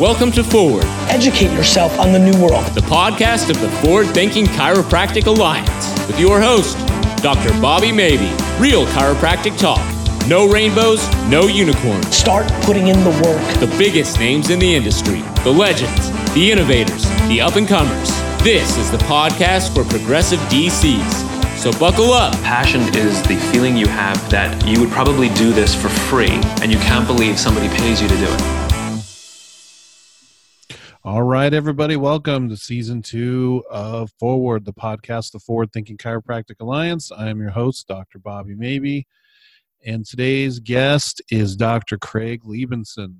Welcome to Forward, Educate yourself on the new world. the podcast of the Forward Thinking Chiropractic Alliance, with your host, Dr. Bobby Maybe. Real chiropractic talk. No rainbows, no unicorns. Start putting in the work. The biggest names in the industry, the legends, the innovators, the up and comers. This is the podcast for progressive DCs. So buckle up. Passion is the feeling you have that you would probably do this for free and you can't believe somebody pays you to do it. All right, everybody, welcome to season two of Forward, the podcast, the Forward Thinking Chiropractic Alliance. I am your host, Dr. Bobby Maybe, and today's guest is Dr. Craig Liebenson.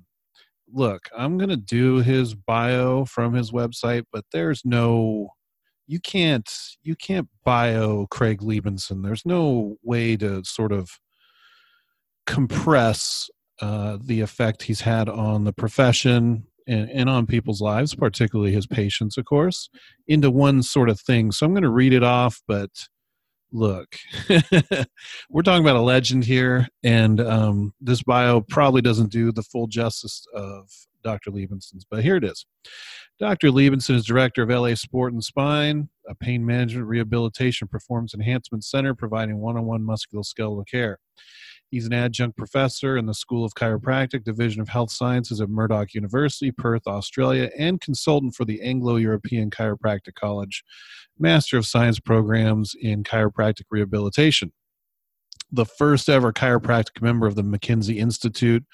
Look, I'm going to do his bio from his website, but there's no you can't you can't bio Craig Liebenson. There's no way to sort of compress uh, the effect he's had on the profession and, and on people's lives, particularly his patients, of course, into one sort of thing. So I'm going to read it off, but look, we're talking about a legend here, and um, this bio probably doesn't do the full justice of Dr. Liebenson's, but here it is. Dr. Liebenson is director of LA Sport and Spine, a pain management, rehabilitation, performance enhancement center providing one on one musculoskeletal care. He's an adjunct professor in the School of Chiropractic, Division of Health Sciences at Murdoch University, Perth, Australia, and consultant for the Anglo European Chiropractic College, Master of Science programs in chiropractic rehabilitation. The first ever chiropractic member of the McKenzie Institute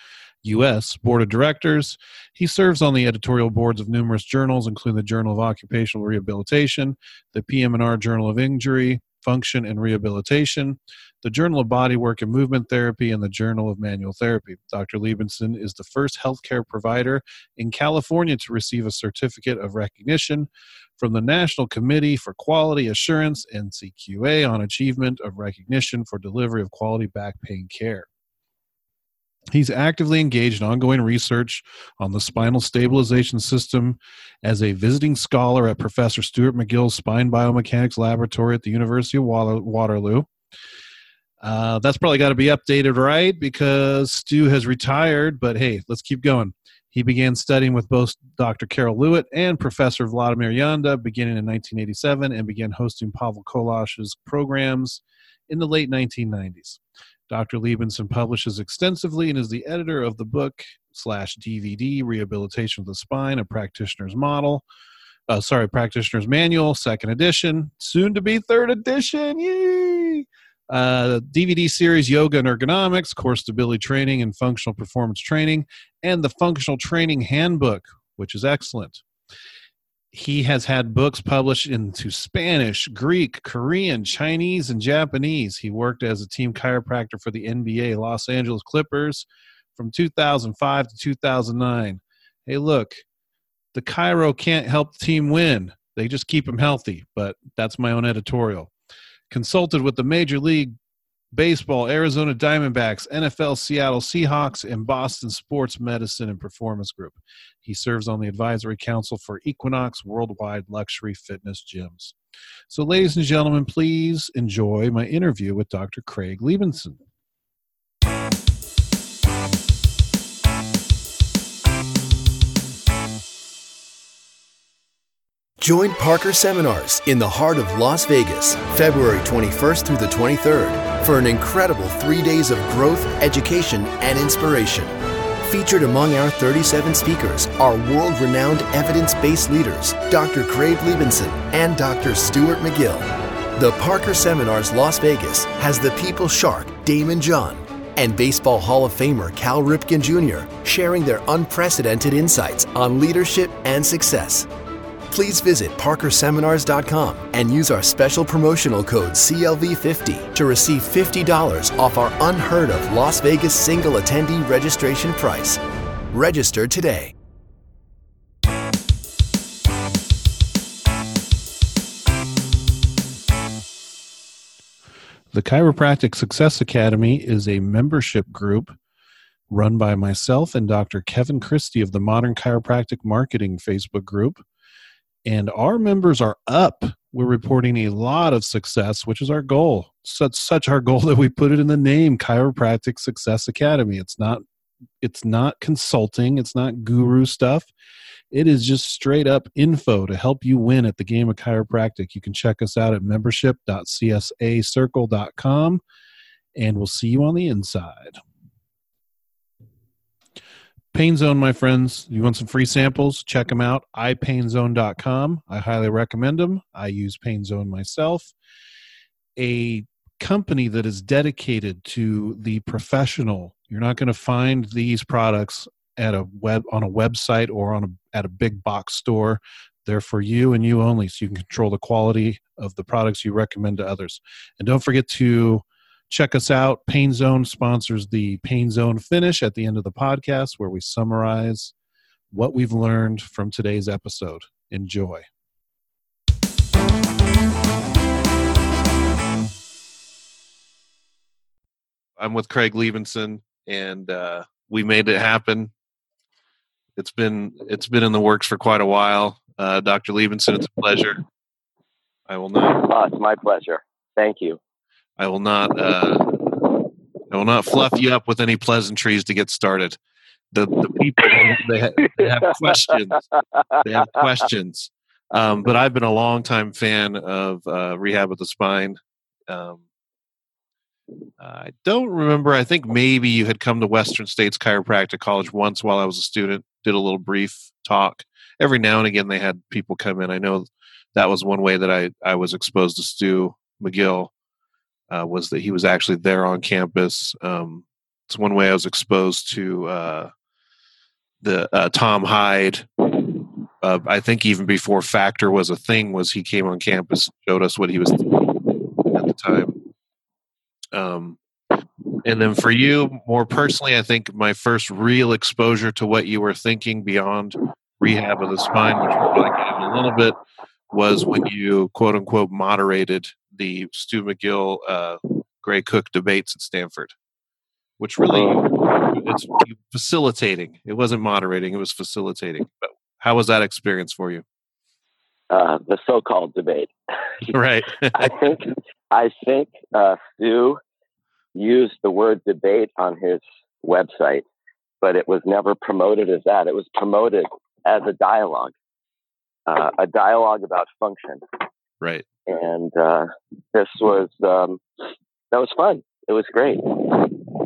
U.S. Board of Directors. He serves on the editorial boards of numerous journals, including the Journal of Occupational Rehabilitation, the PM&R Journal of Injury, Function and Rehabilitation, the Journal of Bodywork and Movement Therapy, and the Journal of Manual Therapy. Dr. Liebenson is the first healthcare provider in California to receive a certificate of recognition from the National Committee for Quality Assurance NCQA on achievement of recognition for delivery of quality back pain care. He's actively engaged in ongoing research on the spinal stabilization system as a visiting scholar at Professor Stuart McGill's Spine Biomechanics Laboratory at the University of Waterloo. Uh, that's probably got to be updated, right? Because Stu has retired, but hey, let's keep going. He began studying with both Dr. Karel Lewit and Professor Vladimir Janda beginning in 1987 and began hosting Pavel Kolar's programs in the late 1990s. Dr. Liebenson publishes extensively and is the editor of the book slash DVD Rehabilitation of the Spine, a Practitioner's Model. Uh, sorry, Practitioner's Manual, second edition, soon to be third edition. Yay! Uh, DVD series Yoga and Ergonomics, Core Stability Training and Functional Performance Training, and the Functional Training Handbook, which is excellent he has had books published into Spanish, Greek, Korean, Chinese, and Japanese. He worked as a team chiropractor for the NBA Los Angeles Clippers from 2005 to 2009. Hey, look, the Chiro can't help the team win. They just keep them healthy, but that's my own editorial. Consulted with the Major League baseball, Arizona Diamondbacks, NFL Seattle Seahawks, and Boston Sports Medicine and Performance Group. He serves on the advisory council for Equinox Worldwide Luxury Fitness Gyms. So, ladies and gentlemen, please enjoy my interview with Dr. Craig Liebenson. Join Parker Seminars in the heart of Las Vegas, February 21st through the 23rd, for an incredible three days of growth, education, and inspiration. Featured among our 37 speakers are world renowned evidence based leaders Dr. Craig Liebenson and Dr. Stuart McGill. The Parker Seminars Las Vegas has the People Shark, Daymond John, and Baseball Hall of Famer Cal Ripken Jr. sharing their unprecedented insights on leadership and success please visit parkerseminars.com and use our special promotional code CLV50 to receive $50 off our unheard of Las Vegas single attendee registration price. Register today. The Chiropractic Success Academy is a membership group run by myself and Dr. Kevin Christie of the Modern Chiropractic Marketing Facebook group and our members are up. We're reporting a lot of success, which is our goal. Such such our goal that we put it in the name Chiropractic Success Academy. It's not it's not consulting, it's not guru stuff. It is just straight up info to help you win at the game of chiropractic. You can check us out at membership.csacircle.com and we'll see you on the inside. Pain Zone, my friends. You want some free samples? Check them out. ipainzone.com. I highly recommend them. I use Pain Zone myself. A company that is dedicated to the professional. You're not going to find these products at a web on a website or on a, at a big box store. They're for you and you only, so you can control the quality of the products you recommend to others. And don't forget to check us out. Pain Zone sponsors the Pain Zone finish at the end of the podcast, where we summarize what we've learned from today's episode. Enjoy. I'm with Craig Liebenson, and uh, we made it happen. It's been it's been in the works for quite a while. Uh, Dr. Liebenson, it's a pleasure. I will not. Oh, it's my pleasure. Thank you. I will not. Uh, I will not fluff you up with any pleasantries to get started. The the people they, ha- they have questions. They have questions. Um, but I've been a long time fan of uh, rehab of the spine. Um, I don't remember. I think maybe you had come to Western States Chiropractic College once while I was a student. Did a little brief talk. Every now and again, they had people come in. I know that was one way that I I was exposed to Stu McGill. Uh, was that he was actually there on campus. Um, it's one way I was exposed to uh, the uh, Tom Hyde. Uh, I think even before FAKTR was a thing, was he came on campus, showed us what he was at the time. Um, and then for you, more personally, I think my first real exposure to what you were thinking beyond rehab of the spine, which we'll probably get a little bit, was when you quote unquote moderated the Stu McGill uh, Gray Cook debates at Stanford, which really it's facilitating. It wasn't moderating; it was facilitating. But how was that experience for you? Uh, the so-called debate. right. I think I think uh, Stu used the word debate on his website, but it was never promoted as that. It was promoted as a dialogue, uh, a dialogue about function. Right. And uh, this was um, that was fun. It was great.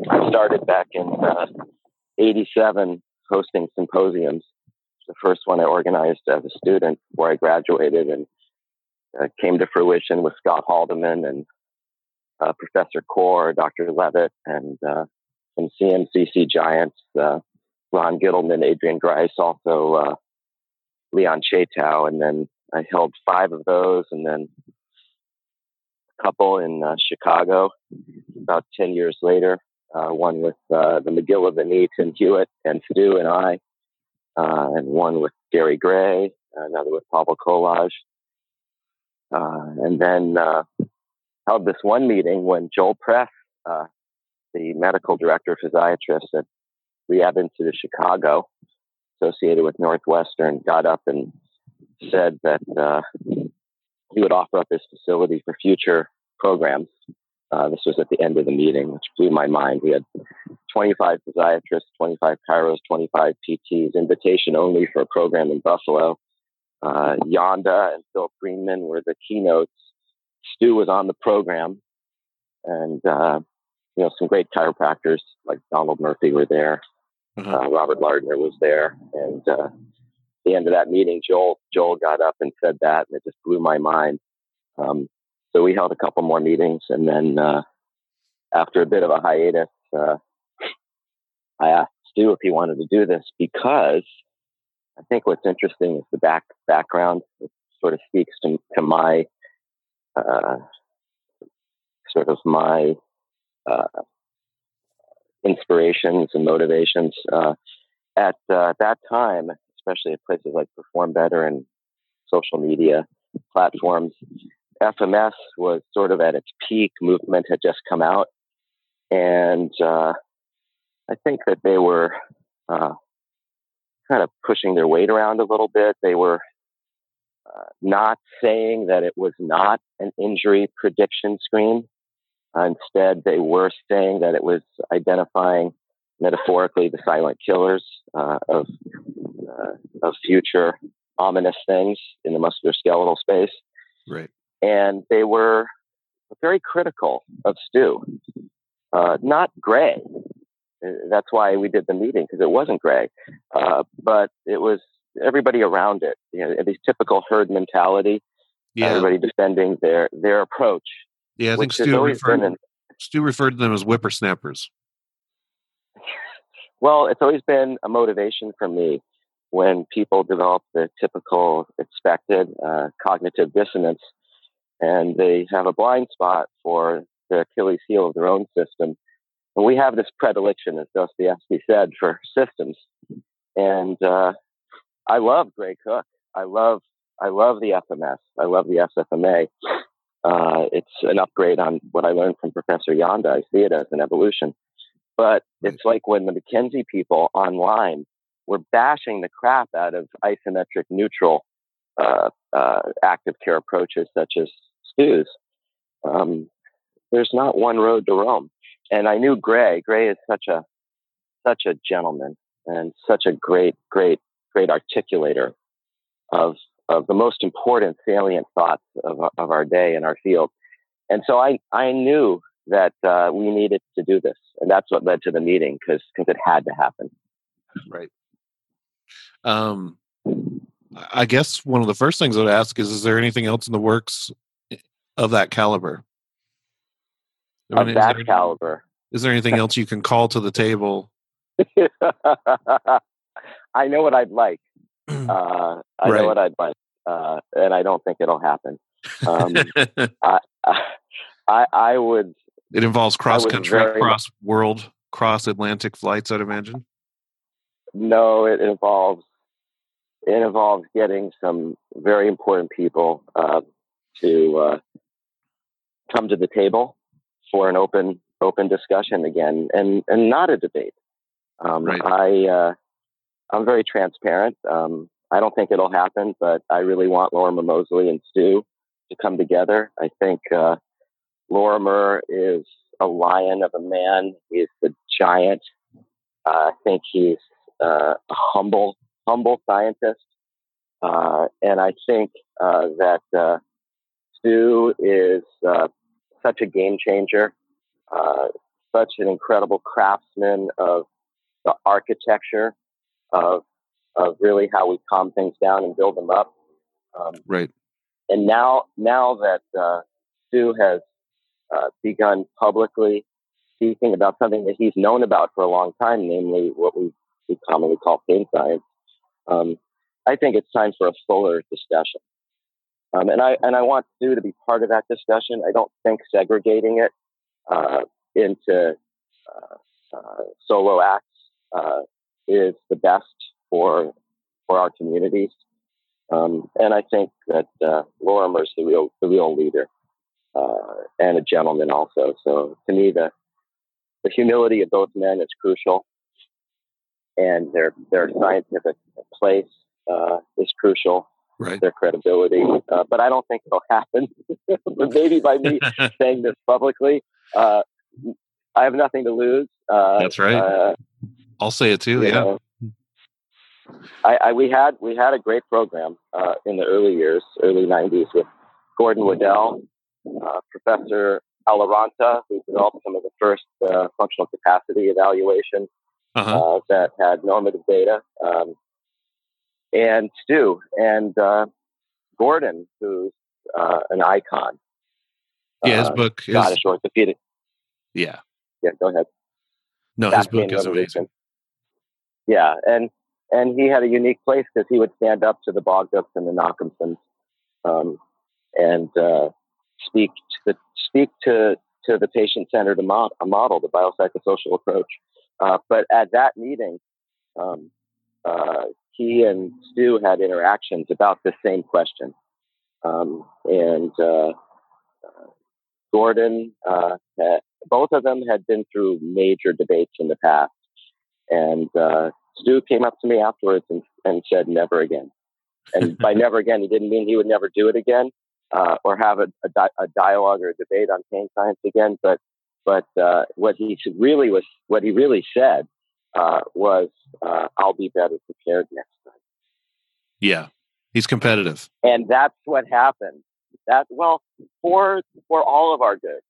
I started back in '87 uh, hosting symposiums. The first one I organized as a student before I graduated, and uh, came to fruition with Scott Haldeman and uh, Professor Korr, Dr. Lewit, and uh, some CMCC giants, uh, Ron Gitelman, Adrian Grice, also uh, Leon Chaitow. And then I held five of those and then a couple in uh, Chicago about 10 years later, one with the McGill of the Knee, Tim Hewett and Stu and I, and one with Gary Gray, another with Pavel Kolar. Uh, and then uh, held this one meeting when Joel Press, uh, the medical director physiatrist at Rehab Institute of Chicago, associated with Northwestern, got up and said that uh, he would offer up his facility for future programs. Uh, this was at the end of the meeting, which blew my mind. We had 25 physiatrists, 25 chiros, 25 PTs, invitation only for a program in Buffalo. Uh, Janda and Philip Greenman were the keynotes. Stu was on the program, and uh, you know some great chiropractors like Donald Murphy were there. Uh-huh. Uh, Robert Lardner was there, and uh, the end of that meeting, Joel Joel got up and said that, and it just blew my mind. Um, so we held a couple more meetings, and then uh, after a bit of a hiatus, uh, I asked Stu if he wanted to do this because I think what's interesting is the back background. It sort of speaks to, to my uh, sort of my uh, inspirations and motivations. Uh, at uh, that time, especially at places like Perform Better and social media platforms, FMS was sort of at its peak. Movement had just come out, and uh, I think that they were uh, kind of pushing their weight around a little bit. They were uh, not saying that it was not an injury prediction screen. Uh, instead, they were saying that it was identifying metaphorically the silent killers uh, of uh, of future ominous things in the musculoskeletal space. Right. And they were very critical of Stu. Uh, not Gray. Uh, that's why we did the meeting because it wasn't Gray, uh, but it was everybody around it. You know, these typical herd mentality. Yeah. Everybody defending their their approach. Yeah, I think Stu referred, an- Stu referred to them as whippersnappers. Well, it's always been a motivation for me when people develop the typical expected uh, cognitive dissonance and they have a blind spot for the Achilles heel of their own system. And we have this predilection, as Dostoevsky said, for systems. And uh, I love Gray Cook. I love I love the FMS. I love the SFMA. Uh, it's an upgrade on what I learned from Professor Janda. I see it as an evolution. But it's like when the McKenzie people online were bashing the crap out of isometric neutral uh, uh, active care approaches such as Stu's. Um, there's not one road to Rome. And I knew Gray. Gray is such a such a gentleman and such a great, great, great articulator of of the most important salient thoughts of, of our day in our field. And so I, I knew that uh, we needed to do this. And that's what led to the meeting because because it had to happen. Right. Um, I guess one of the first things I'd ask is: Is there anything else in the works of that caliber? I Of mean, is that there- caliber. Is there anything else you can call to the table? I know what I'd like. Uh, I Right. know what I'd like. Uh, and I don't think it'll happen. Um, I, I, I would it involves cross country, cross world, cross Atlantic flights. I'd imagine. No, it involves it involves getting some very important people uh, to uh, come to the table for an open open discussion again, and and not a debate. Um, Right. I uh, I'm very transparent. Um, I don't think it'll happen, but I really want Lorimer Moseley and Stu to come together. I think uh, Lorimer is a lion of a man. He's the giant. Uh, I think he's a humble, humble scientist, uh, and I think uh, that uh, Stu is uh, such a game changer, uh, such an incredible craftsman of the architecture of of really how we calm things down and build them up. Um, Right. and now, now that uh, Stu has uh, begun publicly speaking about something that he's known about for a long time, namely what we, we commonly call pain science, um, I think it's time for a fuller discussion. Um, and I and I want Stu to be part of that discussion. I don't think segregating it uh, into uh, uh, solo acts uh, is the best for for our communities. Um, and I think that uh, Lorimer's the real the real leader uh, and a gentleman also. So to me, the the humility of both men is crucial, and their their scientific place uh, is crucial. Right. Their credibility, uh, but I don't think it'll happen. but maybe by me saying this publicly, uh, I have nothing to lose. Uh, That's right. Uh, I'll say it too. Yeah. know. I, I we had we had a great program uh, in the early years, early '90s, with Gordon Waddell, uh, Professor Alaranta, who developed some of the first uh, functional capacity evaluation Uh-huh. uh, that had normative data, um, and Stu and uh, Gordon, who's uh, an icon. Yeah. His uh, book is. Scottish orthopedic. Yeah. Yeah, go ahead. No, his book is amazing. Yeah, and and he had a unique place because he would stand up to the Bogdans and the Nachemsons, um, and uh, speak to the, speak to to the patient centered a, mod, a model, the biopsychosocial approach. Uh, but at that meeting, um, uh, he and Stu had interactions about the same question, um, and uh, uh, Gordon uh, had, both of them had been through major debates in the past. And Stu came up to me afterwards and, and said, never again. And by never again, he didn't mean he would never do it again or have a, a, di- a dialogue or a debate on pain science again. But but uh, what he really was what he really said uh, was uh, I'll be better prepared next time. Yeah, he's competitive, and that's what happened. That well for for all of our good.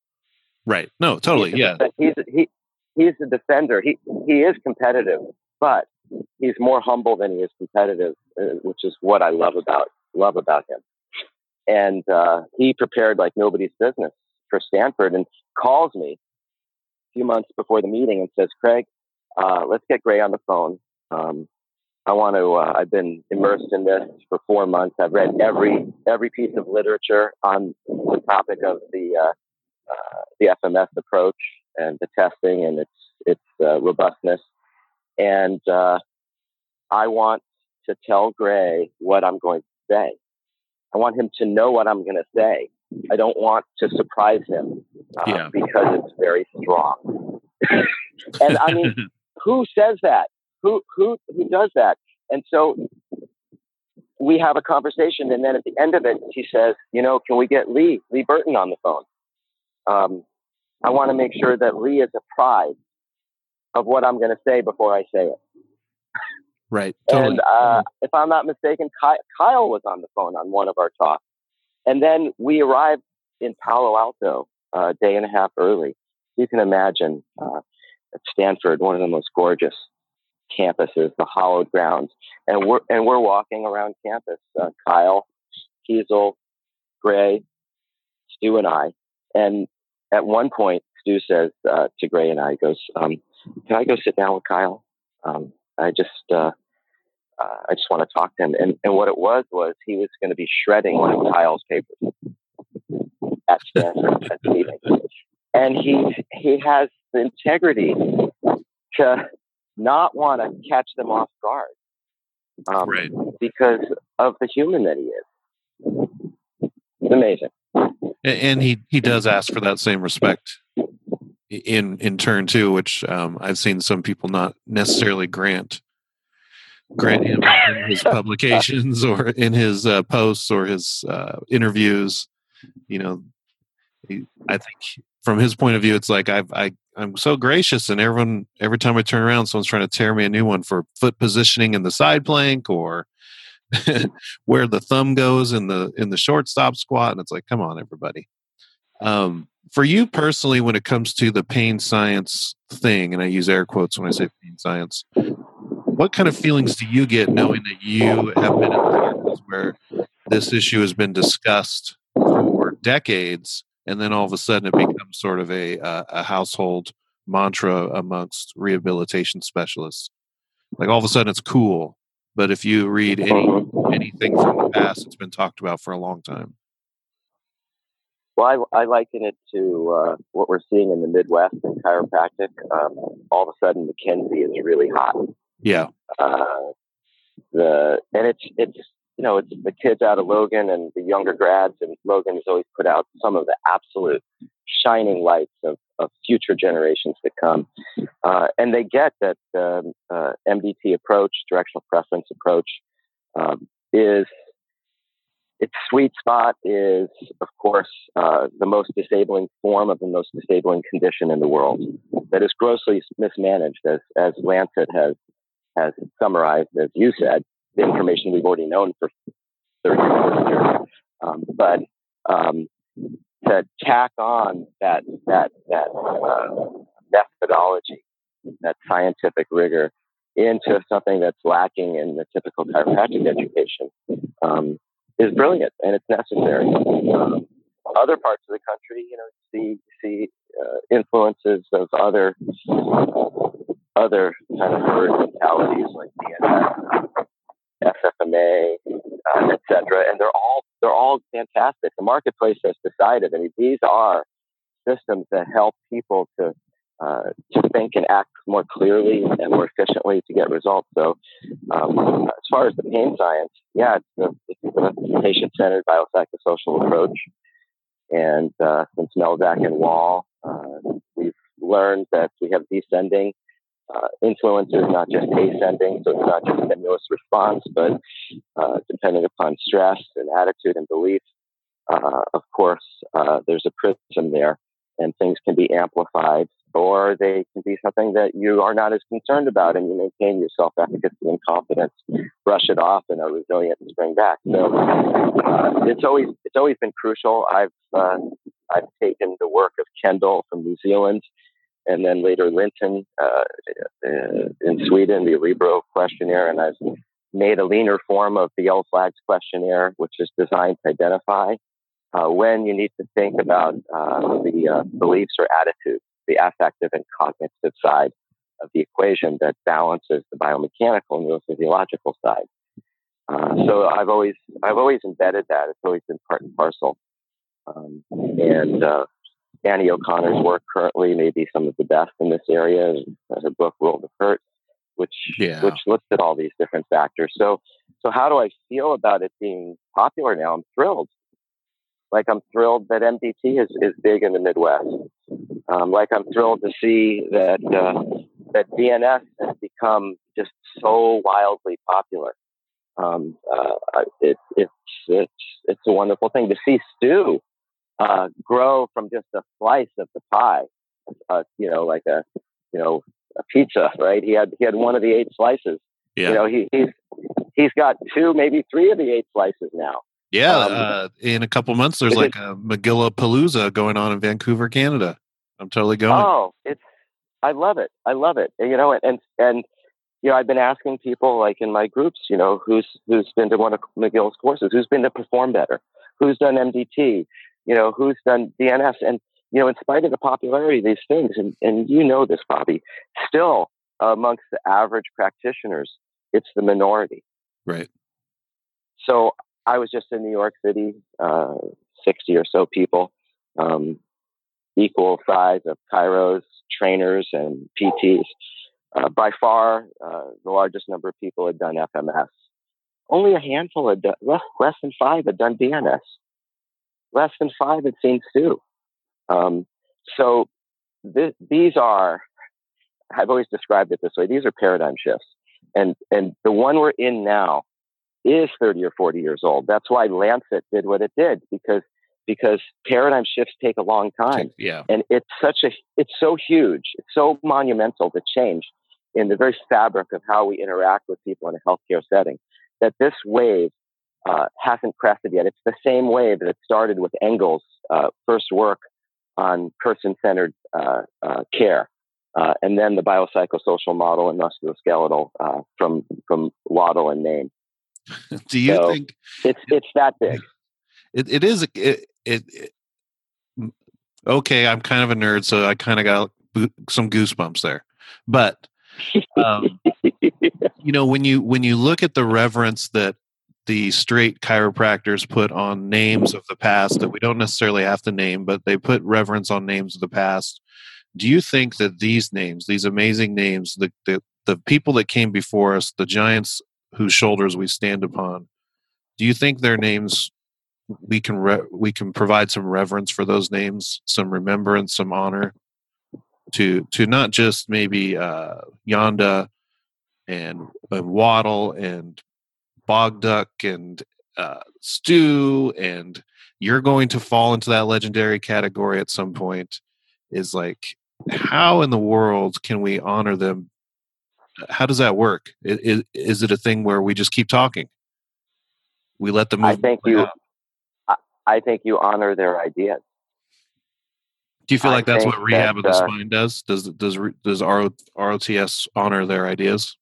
Right. No, totally. He's yeah. A, he's he he's a defender. He he is competitive, but he's more humble than he is competitive, uh, which is what I love about love about him. And uh, he prepared like nobody's business for Stanford, and calls me a few months before the meeting and says, "Craig, uh, let's get Gray on the phone. Um, I want to. Uh, I've been immersed in this for four months. I've read every every piece of literature on the topic of the uh, uh the FMS approach and the testing and its its uh, robustness. And uh, I want to tell Gray what I'm going to say. I want him to know what I'm going to say. I don't want to surprise him uh, yeah. because it's very strong. and I mean, who says that? Who who who does that? And so we have a conversation, and then at the end of it, he says, "You know, can we get Lee Lee Burton on the phone? Um, I want to make sure that Lee is apprised of what I'm going to say before I say it." Right. Totally. And uh, if I'm not mistaken, Kyle was on the phone on one of our talks. And then we arrived in Palo Alto uh, a day and a half early. You can imagine uh, at Stanford, one of the most gorgeous campuses, the hallowed grounds. And we're, and we're walking around campus, uh, Kyle, Kiesel, Gray, Stu, and I. And at one point, Stu says uh, to Gray and I, goes, um, Can I go sit down with Kyle? Um, I just, uh, I just want to talk to him. And, and what it was was he was going to be shredding one of Kyle's papers at Stanford at meeting, and he he has the integrity to not want to catch them off guard, um, right? Because of the human that he is. It's amazing. And he he does ask for that same respect in in turn too, which um, I've seen some people not necessarily grant grant him in his publications or in his uh, posts or his uh, interviews. You know, he, I think from his point of view, it's like I've I I'm so gracious, and everyone every time I turn around, someone's trying to tear me a new one for foot positioning in the side plank or where the thumb goes in the in the shortstop squat, and it's like, come on, everybody. Um, for you personally, when it comes to the pain science thing, and I use air quotes when I say pain science, what kind of feelings do you get knowing that you have been in circles where this issue has been discussed for decades, and then all of a sudden it becomes sort of a uh, a household mantra amongst rehabilitation specialists? Like all of a sudden it's cool, but if you read any anything from the past, it's been talked about for a long time. Well, I, I liken it to uh, what we're seeing in the Midwest in chiropractic. Um, all of a sudden, McKenzie is really hot. Yeah. Uh, the and it's it's you know it's the kids out of Logan and the younger grads, and Logan has always put out some of the absolute shining lights of, of future generations to come. Uh, and they get that um, uh, MDT approach, directional preference approach, um, is its sweet spot is, of course, uh, the most disabling form of the most disabling condition in the world that is grossly mismanaged, as, as Lancet has, has summarized, as you said, the information we've already known for 30 years. Um, but um, to tack on that, that, that uh, methodology, that scientific rigor into something that's lacking in the typical chiropractic education um, is brilliant and it's necessary. Um, other parts of the country, you know, see see uh, influences of other other kind of herd mentalities like DNS, FFMA, uh, etc. And they're all they're all fantastic. The marketplace has decided. I mean, these are systems that help people to uh, to think and act more clearly and more efficiently to get results. So, um, as far as the pain science, yeah, it's the, the patient-centered biopsychosocial approach. And uh, since Melzack and Wall, uh, we've learned that we have descending uh, influences, not just ascending. So it's not just stimulus response, but uh, depending upon stress and attitude and belief. Uh, of course, there's a prism there and things can be amplified or they can be something that you are not as concerned about and you maintain your self efficacy and confidence, brush it off, and are resilient and spring back. So uh, it's always it's always been crucial. I've uh, I've taken the work of Kendall from New Zealand, and then later Linton uh, uh in Sweden, the Örebro questionnaire, and I've made a leaner form of the Yellow Flags questionnaire, which is designed to identify uh, when you need to think about uh, the uh, beliefs or attitudes, the affective and cognitive side of the equation that balances the biomechanical and neurophysiological side. So I've always I've always embedded that. It's always been part and parcel. Um, and uh, Annie O'Connor's work currently may be some of the best in this area. Her book World of Hurt, which yeah. which looks at all these different factors. So so how do I feel about it being popular now? I'm thrilled. Like I'm thrilled that MDT is, is big in the Midwest. Um, like I'm thrilled to see that uh, that DNS has become just so wildly popular. Um, uh, it, it's it's it's a wonderful thing to see Stu uh, grow from just a slice of the pie. Uh, you know, like a you know a pizza, right? He had he had one of the eight slices. Yeah. You know, he, he's he's got two, maybe three of the eight slices now. Yeah, um, uh, in a couple months, there's like a Palooza going on in Vancouver, Canada. I'm totally going. Oh, it's I love it. I love it. You know, and and you know, I've been asking people like in my groups, you know, who's who's been to one of McGill's courses, who's been to perform better, who's done MDT, you know, who's done DNS, and you know, in spite of the popularity of these things, and and you know this, Bobby, still amongst the average practitioners, it's the minority. Right. So I was just in New York City, uh, 60 or so people, um, equal size of chiros, trainers, and PTs. Uh, by far, uh, the largest number of people had done FMS. Only a handful had done, less, less than five had done DNS. Less than five had seen Stu. Um, so th- these are, I've always described it this way, these are paradigm shifts. And, and the one we're in now is 30 or 40 years old. That's why Lancet did what it did because because paradigm shifts take a long time. Yeah. And it's such a it's so huge, it's so monumental to change in the very fabric of how we interact with people in a healthcare setting that this wave uh, hasn't crested yet. It's the same way that it started with Engel's uh, first work on person-centered uh, uh care, uh, and then the biopsychosocial model and musculoskeletal uh, from from Waddell and Main. Do you so think it's it's that big? It it is it, it, it okay. I'm kind of a nerd, so I kind of got some goosebumps there. But um, you know, when you when you look at the reverence that the straight chiropractors put on names of the past that we don't necessarily have to name, but they put reverence on names of the past. Do you think that these names, these amazing names, the the, the people that came before us, the giants whose shoulders we stand upon. Do you think their names we can re- we can provide some reverence for those names, some remembrance, some honor to to not just maybe uh, Janda and, and Waddell and Bogduk and uh, Stu and you're going to fall into that legendary category at some point. Is like how in the world can we honor them how does that work? Is, is it a thing where we just keep talking? We let them. I think you. I, I think you honor their ideas. Do you feel like that's what rehab that, of the uh, spine does? Does does does RO, ROTS honor their ideas?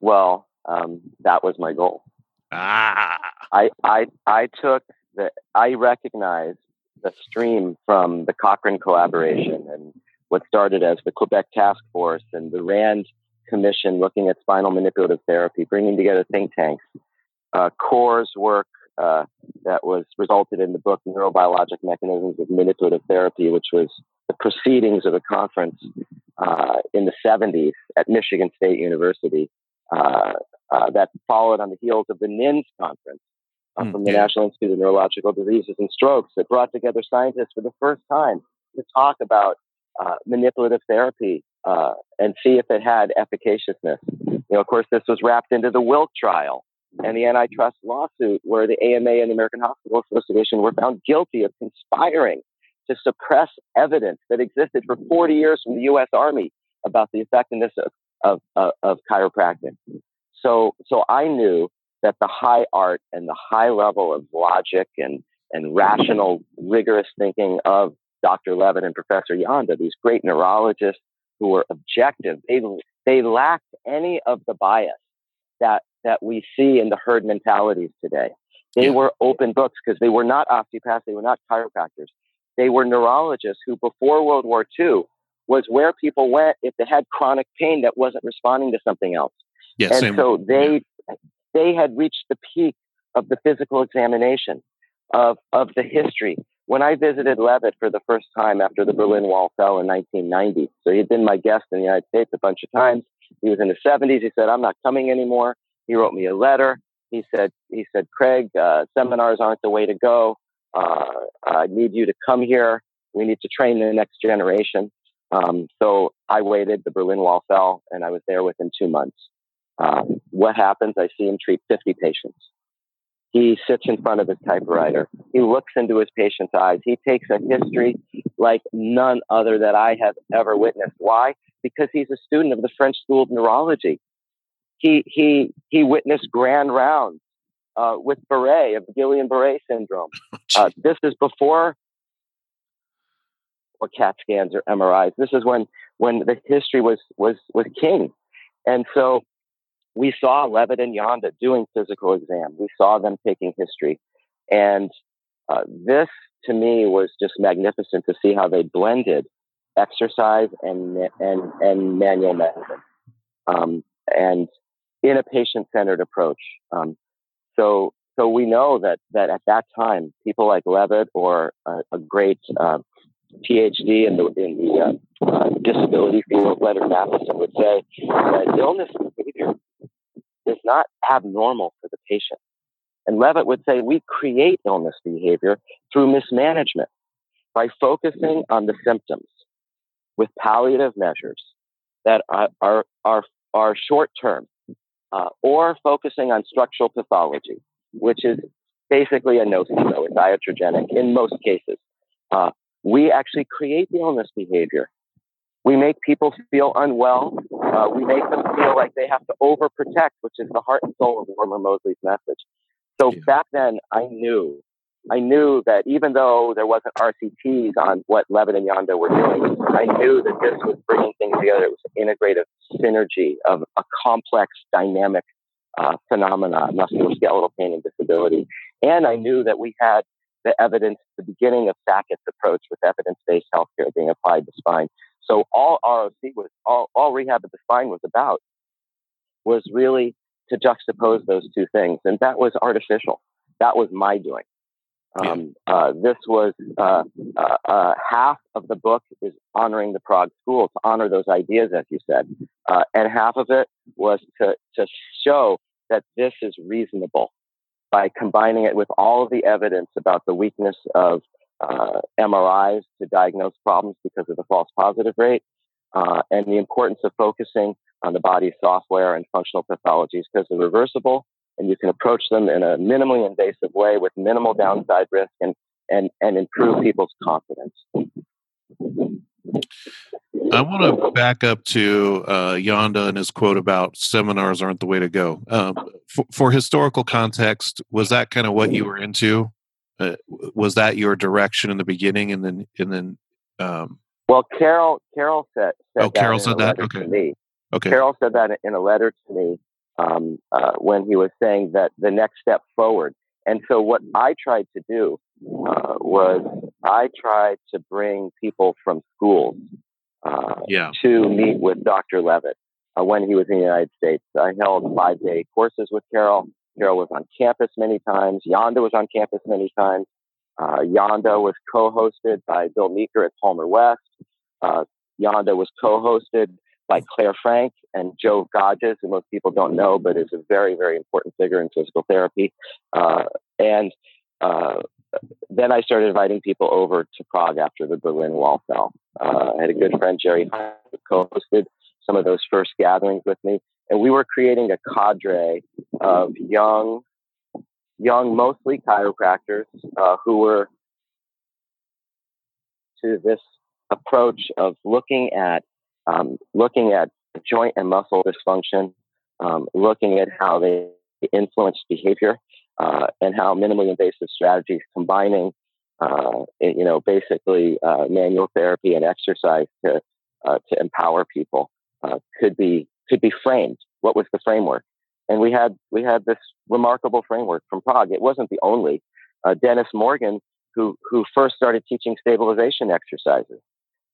Well, um, that was my goal. Ah. I I I took the I recognized the stream from the Cochrane collaboration and what started as the Quebec Task Force and the RAND Commission looking at spinal manipulative therapy, bringing together think tanks. Uh, Korr's work uh, that was resulted in the book Neurobiologic Mechanisms of Manipulative Therapy, which was the proceedings of a conference uh, in the 70s at Michigan State University uh, uh, that followed on the heels of the NINDS conference mm, from the yeah. National Institute of Neurological Diseases and Strokes that brought together scientists for the first time to talk about uh, manipulative therapy uh, and see if it had efficaciousness. You know, of course, this was wrapped into the Wilk trial and the antitrust lawsuit where the AMA and the American Hospital Association were found guilty of conspiring to suppress evidence that existed for 40 years from the U.S. Army about the effectiveness of, of, of, of chiropractic. So, so I knew that the high art and the high level of logic and, and rational, rigorous thinking of Dr. Lewit and Professor Janda, these great neurologists who were objective, they, they lacked any of the bias that, that we see in the herd mentalities today. They yeah. were open books because they were not osteopaths, they were not chiropractors. They were neurologists who, before World War II, was where people went if they had chronic pain that wasn't responding to something else. And same. so they they had reached the peak of the physical examination of of the history. When I visited Lewit for the first time after the Berlin Wall fell in 1990, so he'd been my guest in the United States a bunch of times. He was in his 70s. He said, "I'm not coming anymore." He wrote me a letter. He said, "He said, Craig, uh, seminars aren't the way to go. Uh, I need you to come here. We need to train the next generation." Um, so I waited. The Berlin Wall fell, and I was there within two months. Um, what happens? I see him treat 50 patients. He sits in front of his typewriter. He looks into his patient's eyes. He takes a history like none other that I have ever witnessed. Why? Because he's a student of the French School of Neurology. He he he witnessed grand rounds uh, with Barré of Guillain-Barré syndrome. Uh, this is before or CAT scans or MRIs. This is when when the history was was was king, and so we saw Lewit and Janda doing physical exam. We saw them taking history, and uh, this to me was just magnificent to see how they blended exercise and and and manual medicine, um, and in a patient centered approach. Um, so so we know that that at that time, people like Lewit or a, a great uh, PhD in the in the uh, uh, disability field, Leonard Matheson would say that illness behavior is not abnormal for the patient. And Lewit would say we create illness behavior through mismanagement by focusing on the symptoms with palliative measures that are are are, are short term, uh, or focusing on structural pathology, which is basically a nocebo, it's iatrogenic in most cases. Uh, we actually create the illness behavior. We make people feel unwell. Uh, we make them feel like they have to overprotect, which is the heart and soul of Lorimer Moseley's message. So yeah. back then, I knew, I knew that even though there wasn't RCTs on what Levin and Janda were doing, I knew that this was bringing things together. It was an integrative synergy of a complex, dynamic uh, phenomena, musculoskeletal pain and disability. And I knew that we had the evidence, the beginning of Sackett's approach with evidence-based healthcare being applied to spine. So all ROC was, all, all rehab of the spine was about was really to juxtapose those two things. And that was artificial. That was my doing. Um, uh, this was uh, uh, uh, half of the book is honoring the Prague School to honor those ideas, as you said, uh, and half of it was to to show that this is reasonable by combining it with all of the evidence about the weakness of uh, MRIs to diagnose problems because of the false positive rate, uh, and the importance of focusing on the body's software and functional pathologies because they're reversible and you can approach them in a minimally invasive way with minimal downside risk and, and, and improve people's confidence. I want to back up to uh, Janda and his quote about seminars aren't the way to go. Um, for, for, historical context, was that kind of what you were into? Uh, was that your direction in the beginning, and then and then? Um, well, Karel Karel said, said oh, Karel said that. Okay. me. Okay. Karel said that in a letter to me um, uh, when he was saying that the next step forward. And so, what I tried to do uh, was I tried to bring people from schools uh, yeah. to meet with Dr. Lewit uh, when he was in the United States. I held five day courses with Karel. Karel was on campus many times. Janda was on campus many times. Uh, Janda was co hosted by Bill Meeker at Palmer West. Uh, Janda was co hosted by Claire Frank and Joe Godges, who most people don't know, but is a very, very important figure in physical therapy. Uh, and uh, then I started inviting people over to Prague after the Berlin Wall fell. Uh, I had a good friend, Jerry Hunt, who co-hosted some of those first gatherings with me, and we were creating a cadre of young, young, mostly chiropractors uh, who were to this approach of looking at um, looking at joint and muscle dysfunction, um, looking at how they influence behavior, uh, and how minimally invasive strategies combining, uh, you know, basically uh, manual therapy and exercise to uh, to empower people uh, could be could be framed. What was the framework? And we had we had this remarkable framework from Prague. It wasn't the only. Uh, Dennis Morgan, who who first started teaching stabilization exercises,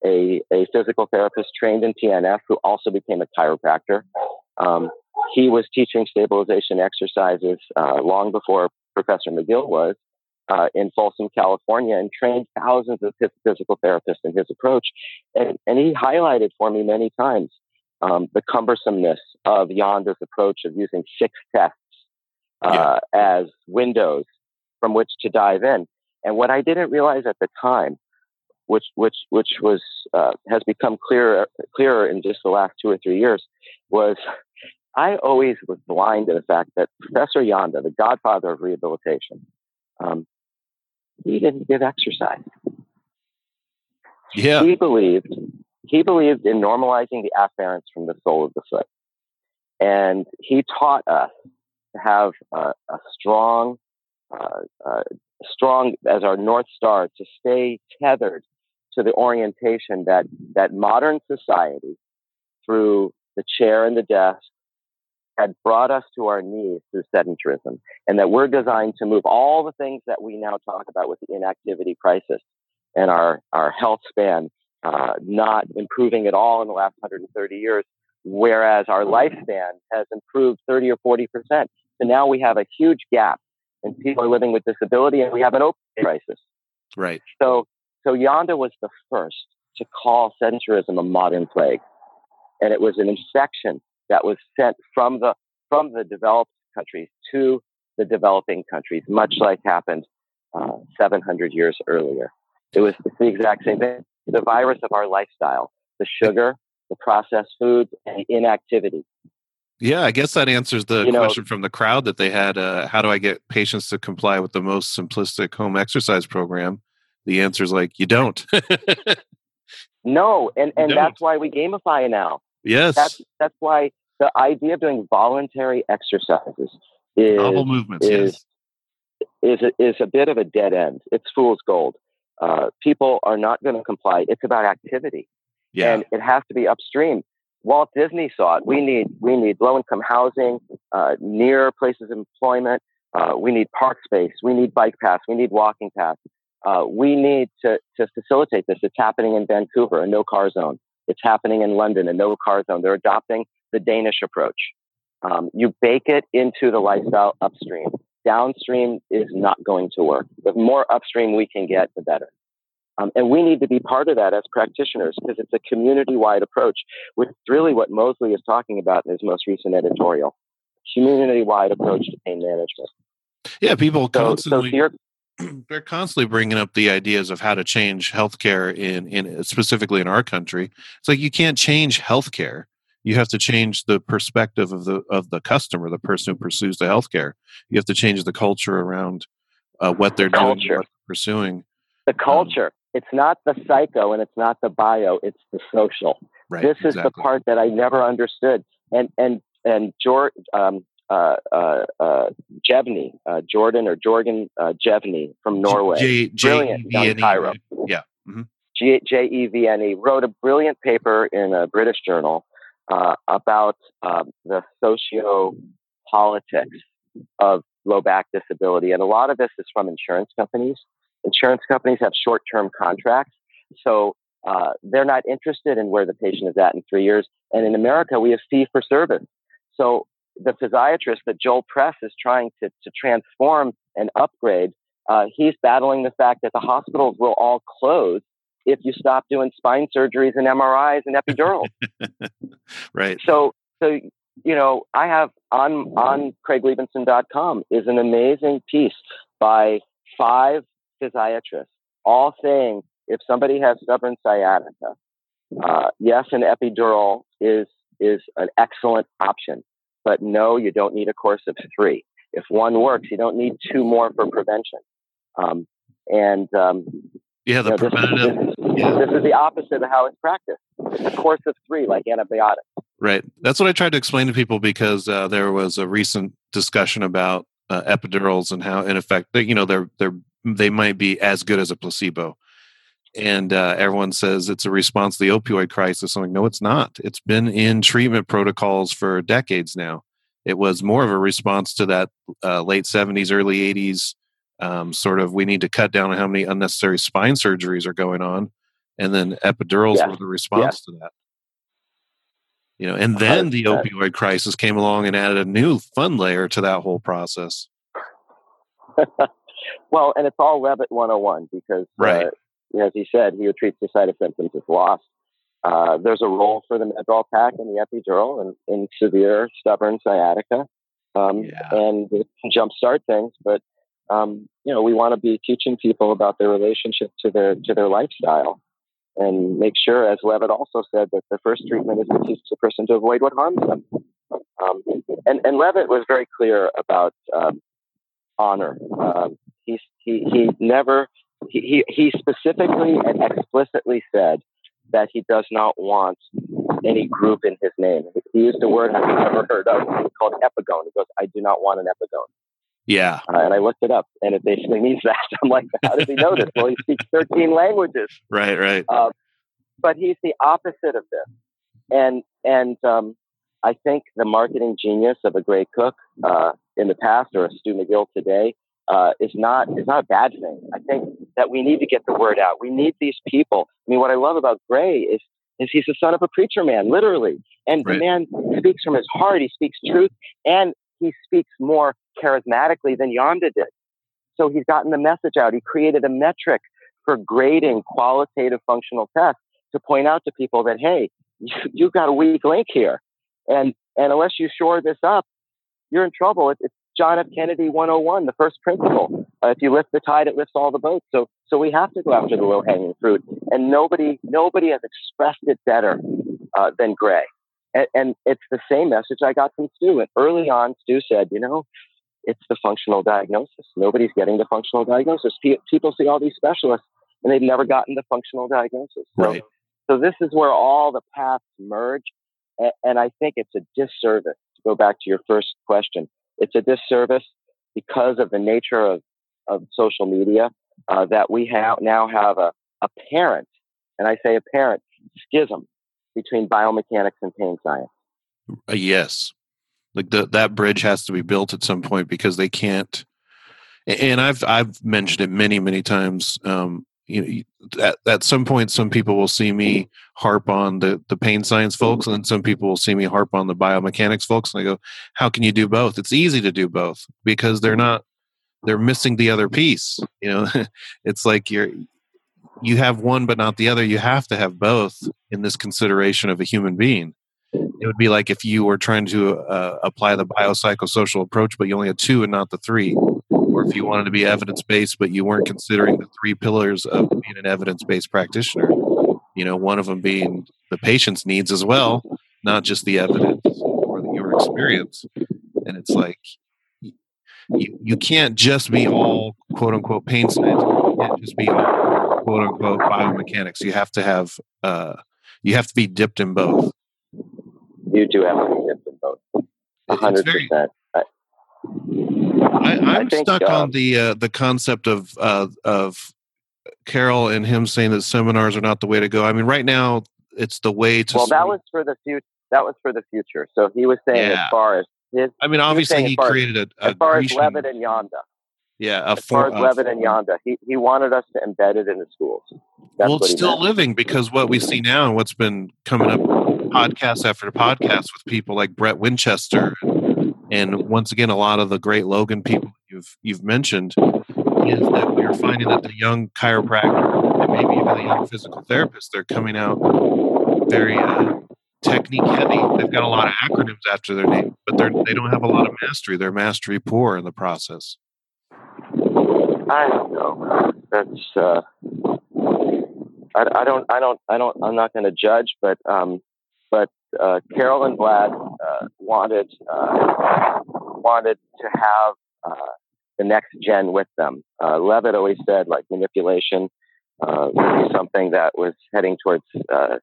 a, a physical therapist trained in PNF who also became a chiropractor. Um, he was teaching stabilization exercises uh, long before Professor McGill was uh, in Folsom, California, and trained thousands of physical therapists in his approach. And, and he highlighted for me many times um, the cumbersomeness of Janda's approach of using six tests uh, yeah. as windows from which to dive in. And what I didn't realize at the time, which which which was uh, has become clearer clearer in just the last two or three years, was I always was blind to the fact that Professor Janda, the godfather of rehabilitation, um, he didn't give exercise. Yeah, he believed he believed in normalizing the afferents from the sole of the foot. And he taught us to have a, a strong, uh, uh, strong as our North Star to stay tethered to the orientation that, that modern society, through the chair and the desk, had brought us to our knees through sedentarism, and that we're designed to move all the things that we now talk about with the inactivity crisis and our, our health span uh, not improving at all in the last 130 years, whereas our lifespan has improved 30 or 40 percent. So now we have a huge gap, and people are living with disability, and we have an opioid crisis. Right. So, so Janda was the first to call sedentarism a modern plague, and it was an infection that was sent from the from the developed countries to the developing countries, much like happened uh, 700 years earlier. It was the exact same thing the virus of our lifestyle, the sugar, the processed foods, and inactivity. Yeah, I guess that answers the you question know, from the crowd that they had. Uh, how do I get patients to comply with the most simplistic home exercise program? The answer is like, you don't. no, and, and that's why we gamify now. Yes. That's, that's why the idea of doing voluntary exercises is, novel movements, is, yes. is, a, is a bit of a dead end. It's fool's gold uh, people are not going to comply. It's about activity, yeah. and it has to be upstream. Walt Disney saw it. We need we need low income housing uh, near places of employment. Uh, we need park space. We need bike paths. We need walking paths. Uh, we need to to facilitate this. It's happening in Vancouver, a no car zone. It's happening in London, a no car zone. They're adopting the Danish approach. Um, you bake it into the lifestyle upstream downstream is not going to work. The more upstream we can get, the better. Um, and we need to be part of that as practitioners because it's a community wide approach, which is really what Moseley is talking about in his most recent editorial community wide approach to pain management. Yeah, people constantly. So, they're constantly bringing up the ideas of how to change healthcare in, in specifically in our country. It's like you can't change healthcare you have to change the perspective of the of the customer, the person who pursues the healthcare. You have to change the culture around uh, what they're doing, what they're pursuing. The um, culture. Um, it's not the psycho and it's not the bio. It's the social. Right, this is exactly. the part that I never understood. And and and George um, uh, uh, uh, Jevne, uh, Jordan or Jorgen uh, Jevne from Norway, J- J- brilliant chiro. Yeah. Mm-hmm. J E V N E wrote a brilliant paper in a British journal uh, about um, the socio politics of low back disability. And a lot of this is from insurance companies. Insurance companies have short term contracts. So uh, they're not interested in where the patient is at in three years. And in America, we have fee for service. So the physiatrist that Joel Press is trying to, to transform and upgrade, uh, he's battling the fact that the hospitals will all close if you stop doing spine surgeries and MRIs and epidural. right. So, so you know, I have on on CraigLiebenson.com is an amazing piece by five physiatrists, all saying if somebody has stubborn sciatica, uh, yes, an epidural is is an excellent option, but no, you don't need a course of three. If one works, you don't need two more for prevention. Um, and um, Yeah, the You know, preventative. this, yeah. this is the opposite of how it's practiced. It's a course of three, like antibiotics. Right. That's what I tried to explain to people because uh, there was a recent discussion about uh, epidurals and how, in effect, they, you know, they're they're they might be as good as a placebo, and uh, everyone says it's a response to the opioid crisis. I'm like, no, it's not. It's been in treatment protocols for decades now. It was more of a response to that uh, late 70s, early 80s um, sort of we need to cut down on how many unnecessary spine surgeries are going on, and then epidurals Yeah. were the response to that. You know, and then the 100%. opioid crisis came along and added a new fun layer to that whole process. Well, and it's all Lewit 101 because, Right. uh, as he said, he treats the side of symptoms as loss. Uh, there's a role for the Medrol pack and the epidural and in severe stubborn sciatica. Um, Yeah. And it can jumpstart things, but um, you know we want to be teaching people about their relationship to their to their lifestyle, and make sure, as Lewit also said, that the first treatment is to teach the person to avoid what harms them. Um, and and Lewit was very clear about um, honor. Um, he he he never he, he specifically and explicitly said that he does not want any group in his name. He used a word I've never heard of called epigone. He goes, "I do not want an epigone," Yeah. uh, and I looked it up, and it basically means that. I'm like, "How does he know this?" Well, he speaks 13 languages Right. Right. uh, but he's the opposite of this. And and um, I think the marketing genius of a Gray Cook uh, in the past or a Stu McGill today uh, is not is not a bad thing. I think that we need to get the word out. We need these people. I mean, what I love about Gray is is he's the son of a preacher man, literally, and Right. the man speaks from his heart. He speaks truth, and he speaks more charismatically than Janda did. So he's gotten the message out. He created a metric for grading qualitative functional tests to point out to people that hey, you, you've got a weak link here, and and unless you shore this up, you're in trouble. It, it's John F. Kennedy 101, the first principle. Uh, if you lift the tide, it lifts all the boats. So so we have to go after the low hanging fruit, and nobody nobody has expressed it better uh, than Gray. And, and it's the same message I got from Stu. And early on, Stu said, you know, it's the functional diagnosis. Nobody's getting the functional diagnosis. Pe- People see all these specialists, and they've never gotten the functional diagnosis. So, Right. so this is where all the paths merge, and, and I think it's a disservice. To go back to your first question, it's a disservice because of the nature of, of social media uh, that we have now have a, a parent, and I say a parent schism between biomechanics and pain science. Uh, yes. Like the, that bridge has to be built at some point because they can't. And I've I've mentioned it many many times. Um, you know, at, at some point, some people will see me harp on the the pain science folks, and then some people will see me harp on the biomechanics folks, and I go, "How can you do both? It's easy to do both because they're not they're missing the other piece. You know, it's like you're you have one but not the other. You have to have both in this consideration of a human being. It would be like if you were trying to uh, apply the biopsychosocial approach, but you only had two and not the three. Or if you wanted to be evidence based, but you weren't considering the three pillars of being an evidence based practitioner. You know, one of them being the patient's needs as well, not just the evidence or the, your experience. And it's like, you, you can't just be all quote unquote pain science. You can't just be all quote unquote biomechanics. You have to have, uh, you have to be dipped in both. You do have to be dipped in both. Hundred percent. I, I'm think, stuck um, on the uh, the concept of uh, of Karel and him saying that seminars are not the way to go. I mean, right now it's the way to. Well, that was for the future. That was for the future. So he was saying Yeah. as far as his, I mean, obviously he as- created a, a as far as Lewit and Janda, yeah, a as far as Lewit and Janda, he, he wanted us to embed it in the schools. That's well, it's still meant. living because what we see now and what's been coming up podcast after podcast with people like Brett Winchester and once again a lot of the great Logan people you've you've mentioned is that we're finding that the young chiropractor and maybe even the young physical therapist they're coming out very uh, technique heavy. They've got a lot of acronyms after their name, but they're they don't have a lot of mastery. They're mastery poor in the process. I don't know. That's uh, I, I don't I don't I don't I'm not going to judge, but um, but uh, Karel and Vlad uh, wanted uh, wanted to have uh, the next gen with them. Uh, Lewit always said like manipulation uh, would be something that was heading towards uh,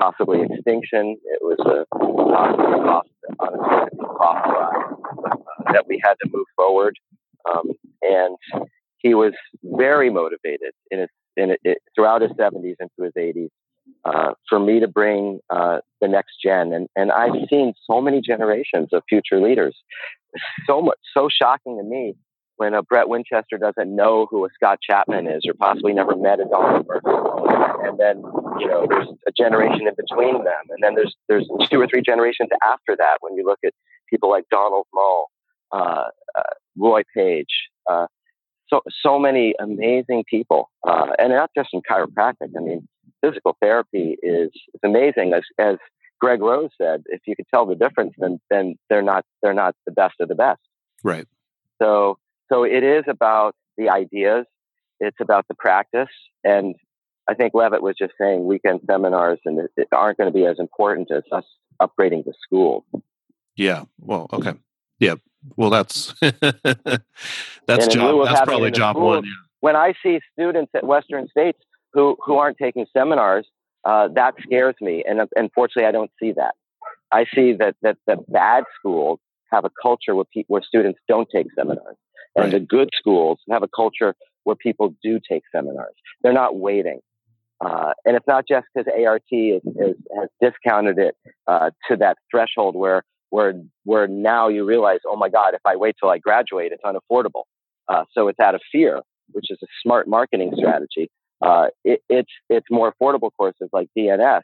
possibly extinction. It was a honestly, cost uh, that we had to move forward. Um, and he was very motivated in in it, throughout his 70s into his 80s uh, for me to bring uh, the next gen. And, and I've seen so many generations of future leaders. So much, so shocking to me when a Brett Winchester doesn't know who a Scott Chapman is or possibly never met a Donald Berger. And then, you know, there's a generation in between them. And then there's, there's two or three generations after that when you look at people like Donald Mull, uh, uh Roy Page, uh, so, so many amazing people. Uh, and not just in chiropractic. I mean, physical therapy is, is amazing. As, as Greg Rose said, if you could tell the difference, then, then they're not, they're not the best of the best. Right. So, so it is about the ideas. It's about the practice. And I think Lewit was just saying weekend seminars and it, it aren't going to be as important as us upgrading the school. Yeah. Well, okay. Yeah. Well, that's that's job. That's probably job school, one. Yeah. When I see students at Western States who who aren't taking seminars, uh, that scares me. And unfortunately, I don't see that. I see that that the bad schools have a culture where pe- where students don't take seminars, and right. the good schools have a culture where people do take seminars. They're not waiting. Uh, and it's not just because ART is, is, has discounted it uh, to that threshold where where where now you realize, oh my God, if I wait till I graduate, it's unaffordable. Uh, so it's out of fear, which is a smart marketing strategy. Uh, it, it's it's more affordable courses like DNS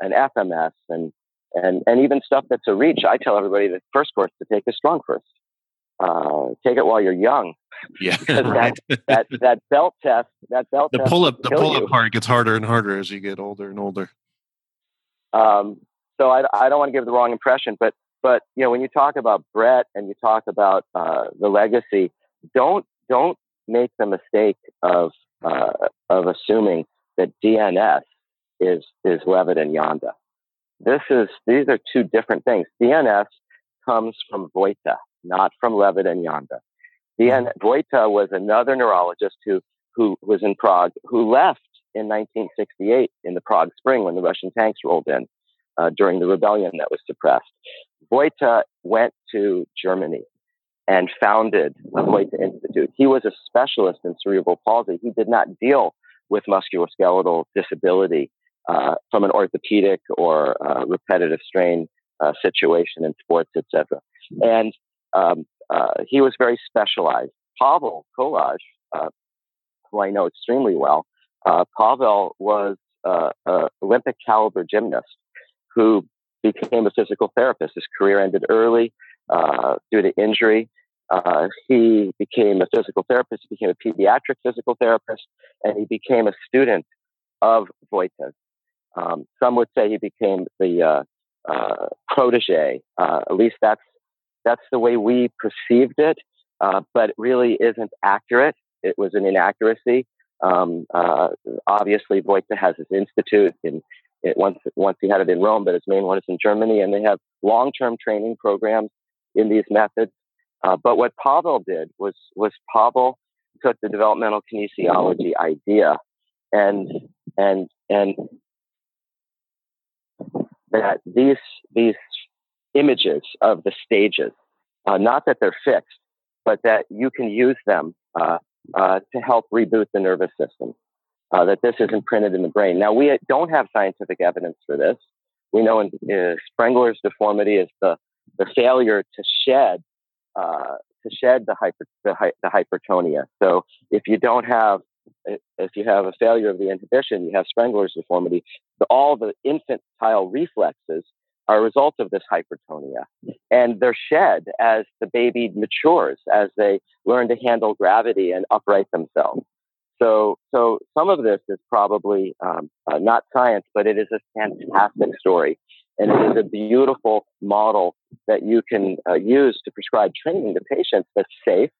and FMS and and and even stuff that's a reach. I tell everybody the first course to take is Strong First. Uh, take it while you're young. Yeah, right. that, that that belt test, that belt the pull up, the pull up part gets harder and harder as you get older and older. Um, so I, I don't want to give the wrong impression, but but you know, when you talk about Brett and you talk about uh, the legacy, don't don't make the mistake of uh, of assuming that DNS is is Lewit and Janda. This is these are two different things. DNS comes from Vojta, not from Lewit and Janda. DN Vojta was another neurologist who who was in Prague who left in 1968 in the Prague Spring when the Russian tanks rolled in uh, during the rebellion that was suppressed. Vojta went to Germany and founded the Vojta Institute. He was a specialist in cerebral palsy. He did not deal with musculoskeletal disability uh, from an orthopedic or uh, repetitive strain uh, situation in sports, etc. And um, uh, he was very specialized. Pavel Kolar, uh, who I know extremely well, uh, Pavel was an Olympic caliber gymnast who became a physical therapist. His career ended early uh, due to injury. Uh, he became a physical therapist, he became a pediatric physical therapist, and he became a student of Vojta's. Um, some would say he became the uh, uh protege. Uh, at least that's that's the way we perceived it, uh, but it really isn't accurate. It was an inaccuracy. Um, obviously, Vojta has his institute in it, once once he had it in Rome, but his main one is in Germany, and they have long term training programs in these methods. Uh, but what Pavel did was was Pavel took the developmental kinesiology idea and and and that these these images of the stages, uh, not that they're fixed, but that you can use them uh, uh to help reboot the nervous system uh, that this is imprinted in the brain. Now, we don't have scientific evidence for this. We know in, uh, Sprengel's deformity is the, the failure to shed uh, to shed the, hyper, the, the hypertonia. So if you don't have if you have a failure of the inhibition, you have Sprengel's deformity. The, all the infantile reflexes are a result of this hypertonia. And they're shed as the baby matures, as they learn to handle gravity and upright themselves. So, so some of this is probably um, uh, not science, but it is a fantastic story, and it is a beautiful model that you can uh, use to prescribe training to patients that's safe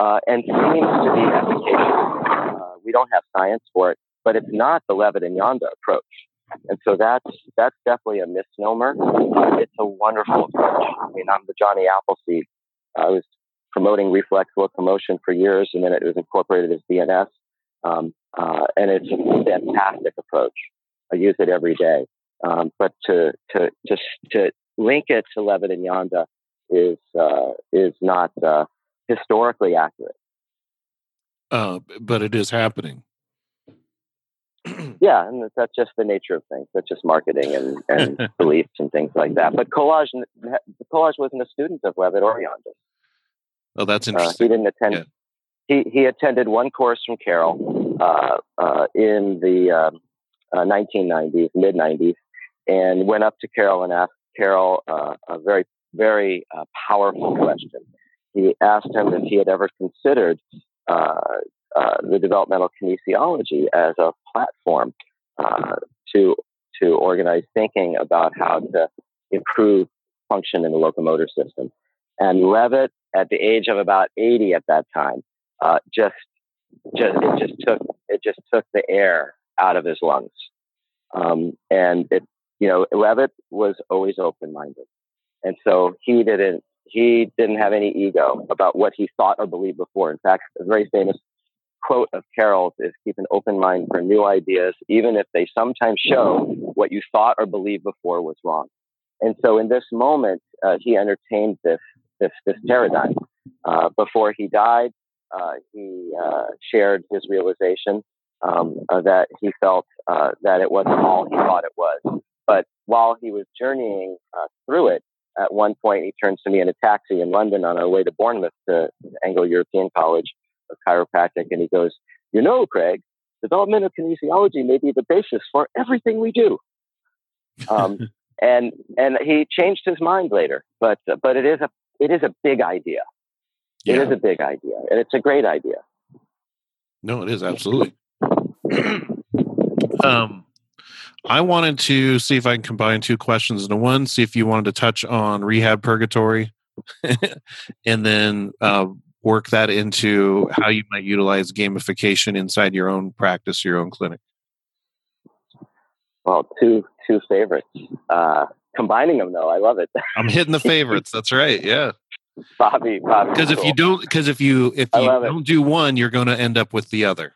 uh, and seems to be efficacious. Uh, we don't have science for it, but it's not the Lewit and Janda approach, and so that's that's definitely a misnomer. It's a wonderful approach. I mean, I'm the Johnny Appleseed. I was promoting reflex locomotion for years, and then it was incorporated as DNS Um, uh, and it's a fantastic approach. I use it every day. Um, but to, to, to, to link it to Lewit and Janda is, uh, is not uh, historically accurate. Uh, but it is happening. yeah, and that's just the nature of things. That's just marketing and, and beliefs and things like that. But Kolar, Kolar wasn't a student of Lewit or Janda. Oh, that's interesting. Uh, he didn't attend. Yeah. He he attended one course from Karel uh, uh, in the 1990s, um, mid 90s, and went up to Karel and asked Karel uh, a very very uh, powerful question. He asked him if he had ever considered uh, the developmental kinesiology as a platform to to organize thinking about how to improve function in the locomotor system. And Lewit at the age of about 80 at that time, uh, just, just, it just took, it just took the air out of his lungs. Um, and it, you know, Lewit was always open-minded. And so he didn't, he didn't have any ego about what he thought or believed before. In fact, a very famous quote of Karel's is keep an open mind for new ideas, even if they sometimes show what you thought or believed before was wrong. And so in this moment, uh, he entertained this this this paradigm. Uh, before he died, he uh, shared his realization um, uh, that he felt uh, that it wasn't all he thought it was. But while he was journeying through it, at one point he turns to me in a taxi in London on our way to Bournemouth to Anglo European College of Chiropractic, and he goes, "You know, Craig, developmental kinesiology may be the basis for everything we do." Um, and and he changed his mind later, but but it is a it is a big idea. Yeah. It is a big idea, and it's a great idea. No, it is absolutely. um, I wanted to see if I can combine two questions into one. See if you wanted to touch on rehab purgatory, and then uh, work that into how you might utilize gamification inside your own practice, your own clinic. Well, two two favorites. Uh, combining them though. I love it. I'm hitting the favorites. That's right. Yeah. Bobby, Bobby. Because if cool. you don't, because if you if you don't it. do one, you're going to end up with the other.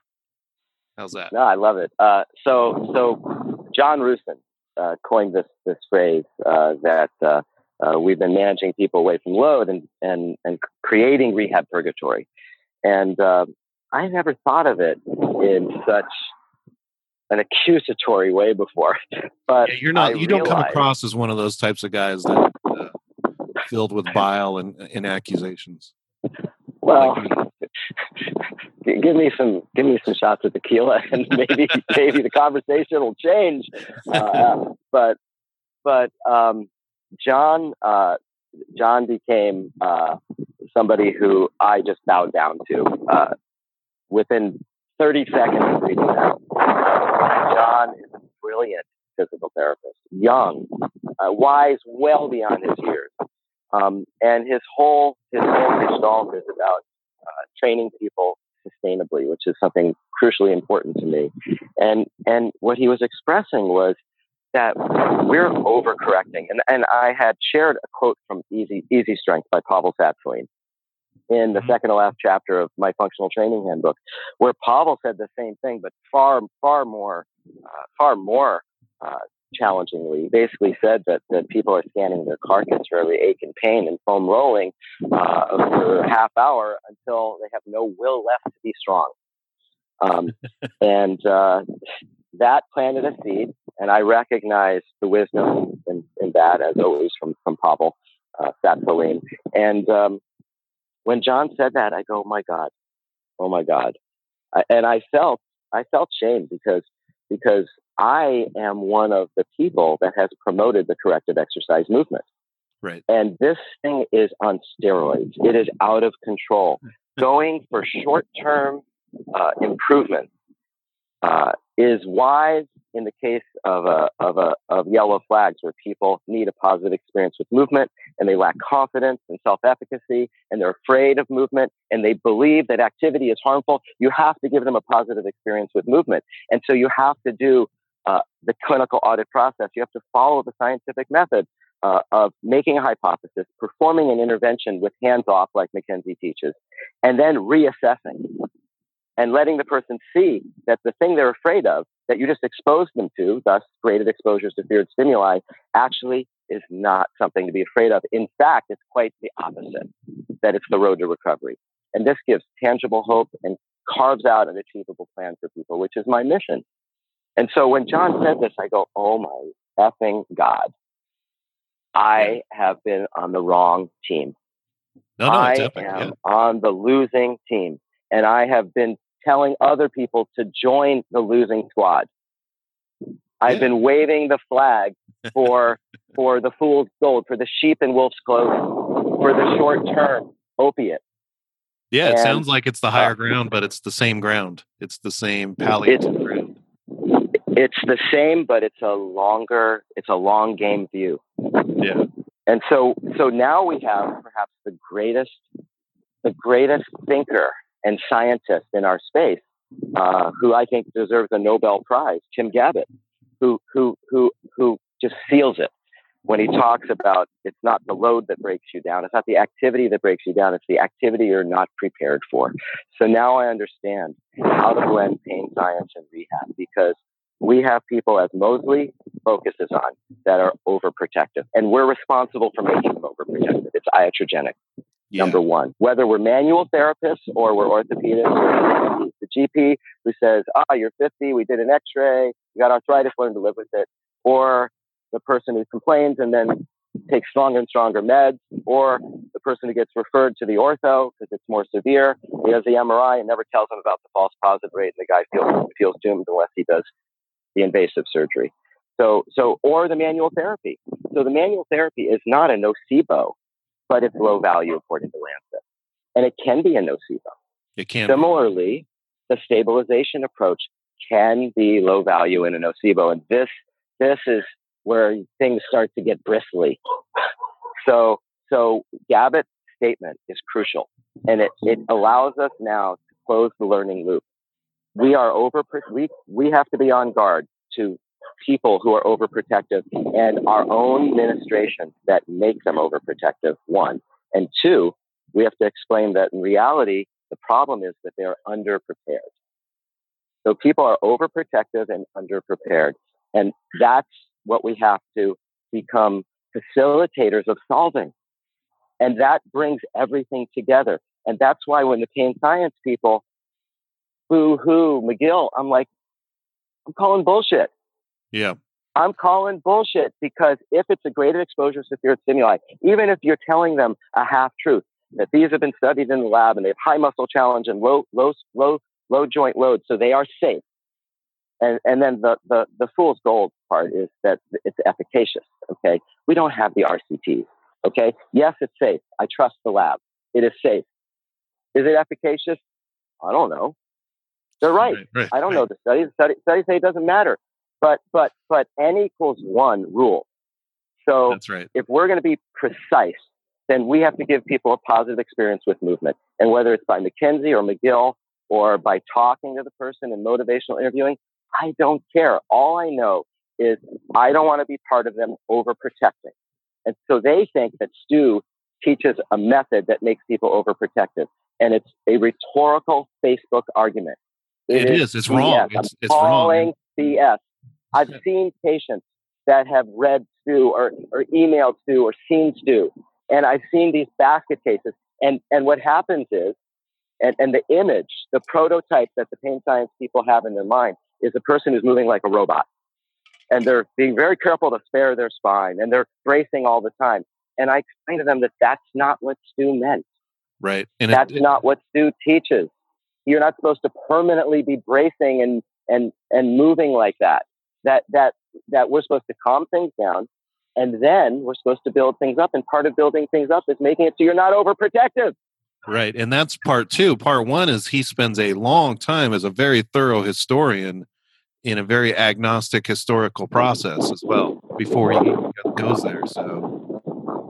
How's that? No, I love it. Uh, so so John Rusin uh, coined this this phrase uh, that uh, uh, we've been managing people away from load and and and creating rehab purgatory, and uh, I never thought of it in such an accusatory way before. But yeah, you're not. I you don't come across as one of those types of guys that filled with bile and, and accusations. Well, give me some give me some shots of tequila, and maybe maybe the conversation will change. Uh, but but um, John uh, John became uh, somebody who I just bowed down to uh, within 30 seconds of reading that. John is a brilliant physical therapist, young, uh, wise, well beyond his years. Um, and his whole his whole gestalt is about uh, training people sustainably, which is something crucially important to me. And and what he was expressing was that we're overcorrecting. And and I had shared a quote from Easy Easy Strength by Pavel Tsatsouline, in the mm-hmm. second to last chapter of my functional training handbook, where Pavel said the same thing, but far, far more, uh, far more uh, challengingly. Basically said that, that people are scanning their carcass for every ache and pain and foam rolling uh, for a half hour until they have no will left to be strong. Um, and uh, that planted a seed, and I recognize the wisdom in, in that, as always, from, from Pavel uh, And um, when John said that, I go, oh my God, oh my God. I, and I felt, I felt shame because, because I am one of the people that has promoted the corrective exercise movement. Right. And this thing is on steroids. It is out of control. Going for short term uh, improvement uh, is wise in the case of a, of a of yellow flags where people need a positive experience with movement and they lack confidence and self-efficacy and they're afraid of movement and they believe that activity is harmful you have to give them a positive experience with movement and so you have to do uh, the clinical audit process you have to follow the scientific method uh, of making a hypothesis performing an intervention with hands off like mckenzie teaches and then reassessing and letting the person see that the thing they're afraid of that you just exposed them to, thus graded exposures to feared stimuli, actually is not something to be afraid of. In fact, it's quite the opposite, that it's the road to recovery. And this gives tangible hope and carves out an achievable plan for people, which is my mission. And so when John said this, I go, oh my effing God. I have been on the wrong team. No, no, I epic. am Yeah. on the losing team. And I have been telling other people to join the losing squad. I've Yeah. been waving the flag for for the fool's gold, for the sheep in wolf's clothing, for the short term opiate. Yeah, it And, sounds like it's the higher uh, ground, but it's the same ground. It's the same palliative ground. It's the same, but it's a longer, it's a long game view. Yeah. And so, so now we have perhaps the greatest, the greatest thinker and scientist in our space, uh, who I think deserves a Nobel Prize, Tim Gabbett, who who who who just seals it when he talks about it's not the load that breaks you down, it's not the activity that breaks you down, it's the activity you're not prepared for. So now I understand how to blend pain science and rehab because we have people, as Moseley focuses on, that are overprotective, and we're responsible for making them overprotective. It's iatrogenic Yeah. number one. Whether we're manual therapists or we're orthopedists, or the GP who says, "Ah, you're 50. We did an X-ray. You got arthritis. Learn to live with it," or the person who complains and then takes stronger and stronger meds, or the person who gets referred to the ortho because it's more severe. He has the MRI and never tells him about the false positive rate, and the guy feels feels doomed unless he does the invasive surgery. So, so or the manual therapy. So the manual therapy is not a nocebo but it's low value according to Lancet. And it can be a nocebo. It can. be. Similarly, the stabilization approach can be low value in a nocebo. And this, this is where things start to get bristly. So, so Gabbett's statement is crucial and it, it allows us now to close the learning loop. We are over, we, we have to be on guard to people who are overprotective and our own administration that make them overprotective, one. And two, we have to explain that in reality, the problem is that they're underprepared. So people are overprotective and underprepared. And that's what we have to become facilitators of solving. And that brings everything together. And that's why when the pain science people, boo hoo, McGill, I'm like, I'm calling bullshit. Yeah. I'm calling bullshit because if it's a graded exposure to feared stimuli, even if you're telling them a half truth that these have been studied in the lab and they have high muscle challenge and low low low low joint load, so they are safe. And and then the the the fool's gold part is that it's efficacious. Okay, we don't have the RCTs. Okay, yes, it's safe. I trust the lab. It is safe. Is it efficacious? I don't know. They're right. right, I don't right. know the studies. Study, studies say it doesn't matter. But but but n equals one rule. So That's right. if we're going to be precise, then we have to give people a positive experience with movement. And whether it's by McKenzie or McGill or by talking to the person and motivational interviewing, I don't care. All I know is I don't want to be part of them overprotecting. And so they think that Stu teaches a method that makes people overprotective. And it's a rhetorical Facebook argument. It is. It's wrong. It's- it's wrong. BS. I've seen patients that have read Stu or, or emailed Stu or seen Stu, and I've seen these basket cases. And, and what happens is, and, and the image, the prototype that the pain science people have in their mind is a person who's moving like a robot. And they're being very careful to spare their spine and they're bracing all the time. And I explain to them that that's not what Stu meant. Right. And it- That's it- not what Stu teaches. You're not supposed to permanently be bracing and and and moving like that. That that that we're supposed to calm things down, and then we're supposed to build things up. And part of building things up is making it so you're not overprotective. Right. And that's part two. Part one is he spends a long time as a very thorough historian in a very agnostic historical process as well before he goes there. So,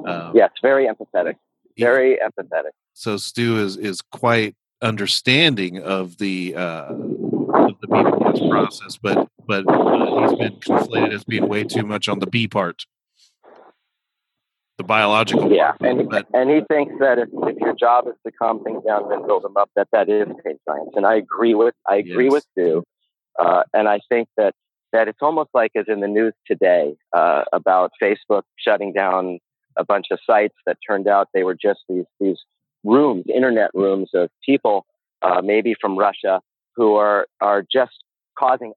um, Yes, very empathetic. Very empathetic. so Stu is, is quite understanding of the, uh, of the BPS process, but, but uh, he's been conflated as being way too much on the B part. the biological. Yeah, part, and but and he thinks that if, if your job is to calm things down and then build them up, that that is pain science. And I agree with I agree Yes. with Stu, uh, and I think that that it's almost like as in the news today uh, about Facebook shutting down a bunch of sites that turned out they were just these these rooms, internet rooms of people, uh, maybe from Russia, who are are just causing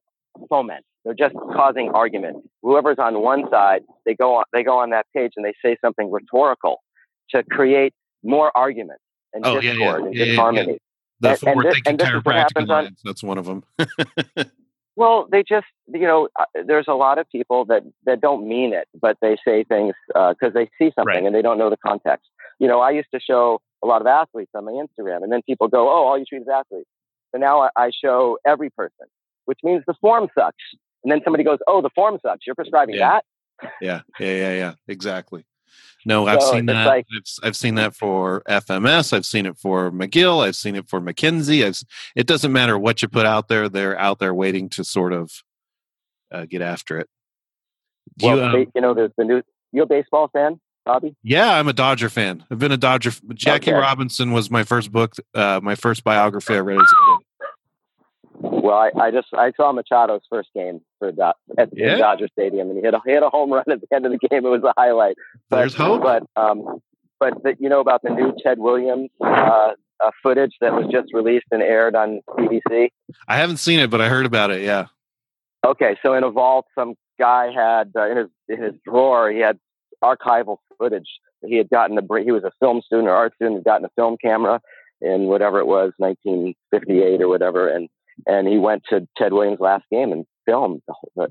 foment. They're just causing argument. Whoever's on one side, they go on they go on that page and they say something rhetorical to create more argument and Oh, discord yeah. and Yeah, yeah, yeah. disharmony. the and- and forward this- and this is chiropractic happens on- that's one of them. Well, they just, you know, uh, there's a lot of people that, that don't mean it, but they say things because they see something Right. and they don't know the context. You know, I used to show a lot of athletes on my Instagram, and then people go, "Oh, all you treat is athletes." So now I, I show every person, which means the form sucks. And then somebody goes, "Oh, the form sucks. You're prescribing Yeah. that." yeah, yeah, yeah, yeah. Exactly. No, I've So seen that. like- I've, I've seen that for FMS. I've seen it for McGill. I've seen it for McKenzie. I've, it doesn't matter what you put out there; they're out there waiting to sort of uh, get after it. Do Well, you, um, you know, there's the new. You a baseball fan, Bobby? yeah, I'm a Dodger fan. I've been a Dodger. f- Jackie Okay. Robinson was my first book, uh, my first biography I read as a kid. Well, I, I just I saw Machado's first game for Do- at Yeah? in Dodger Stadium, and he hit a he hit a home run at the end of the game. It was a highlight. But, There's hope. But um, but the, you know about the new Ted Williams uh, uh, footage that was just released and aired on BBC. I haven't seen it, but I heard about it. Yeah. Okay, so in a vault, some guy had uh, in his in his drawer he had archival footage. He had gotten a he was a film student or art student, had gotten a film camera in whatever it was, 1958 or whatever, and and he went to Ted Williams' last game and filmed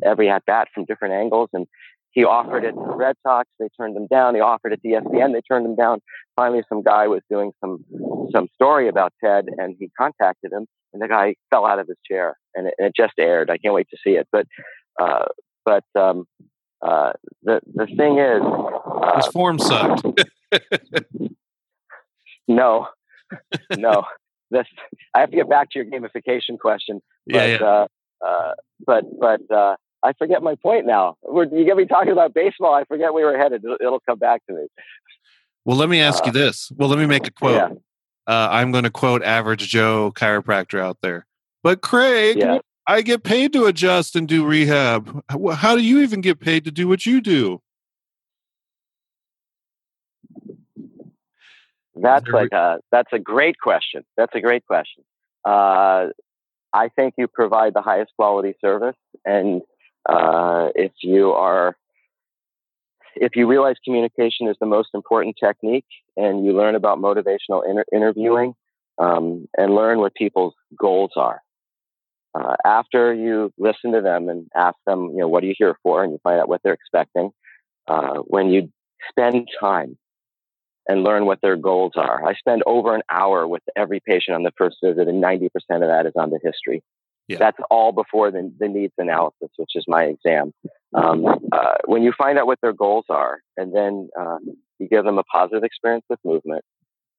every at bat from different angles. And he offered it to the Red Sox, they turned him down. He offered it to ESPN, they turned him down. Finally, some guy was doing some some story about Ted, and he contacted him, and the guy fell out of his chair, and it, it just aired. I can't wait to see it, but. Uh, but um, uh, the the thing is, His uh, form sucked. no, no. This I have to get back to your gamification question. But, yeah, yeah. Uh, uh, but but uh, I forget my point now. We're, you get me talking about baseball. I forget where we were headed. It'll, it'll come back to me. Well, let me ask you uh, this. Well, let me make a quote. Yeah. Uh, I'm going to quote average Joe chiropractor out there. But Craig, Yeah. I get paid to adjust and do rehab. How, do you even get paid to do what you do? That's like a that's a great question. That's a great question. Uh, I think you provide the highest quality service, and uh, if you are if you realize communication is the most important technique, and you learn about motivational inter- interviewing, um, and learn what people's goals are. Uh, after you listen to them and ask them, you know, what are you here for, and you find out what they're expecting. Uh, when you spend time and learn what their goals are. I spend over an hour with every patient on the first visit, and 90% of that is on the history. Yeah. That's all before the, the needs analysis, which is my exam. Um, uh, when you find out what their goals are, and then uh, you give them a positive experience with movement,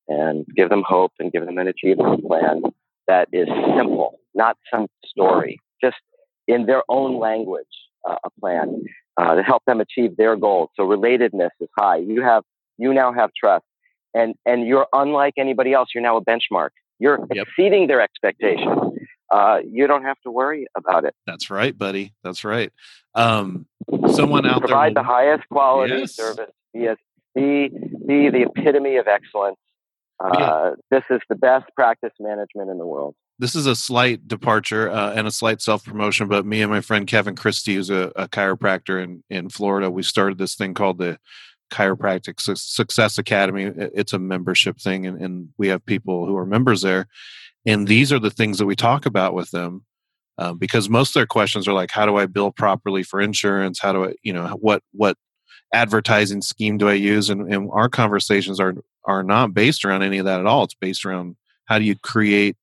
and give them hope, and give them an achievable plan that is simple, not some story, just in their own language, uh, a plan uh, to help them achieve their goals. So relatedness is high. You have you now have trust and and you're unlike anybody else you're now a benchmark you're Yep. exceeding their expectations uh, you don't have to worry about it That's right, buddy. That's right. Um, someone out there. provide the highest quality Yes. service be, as, be be the epitome of excellence uh, Yeah. this is the best practice management in the world this is a slight departure uh, and a slight self promotion, but me and my friend Kevin Christie, who's a, a chiropractor in, in Florida, we started this thing called the Chiropractic Su- Success Academy. It's a membership thing, and, and we have people who are members there. And these are the things that we talk about with them. Uh, because most of their questions are like, how do I bill properly for insurance? How do I, you know, what what advertising scheme do I use? And, and our conversations are are not based around any of that at all. It's based around how do you create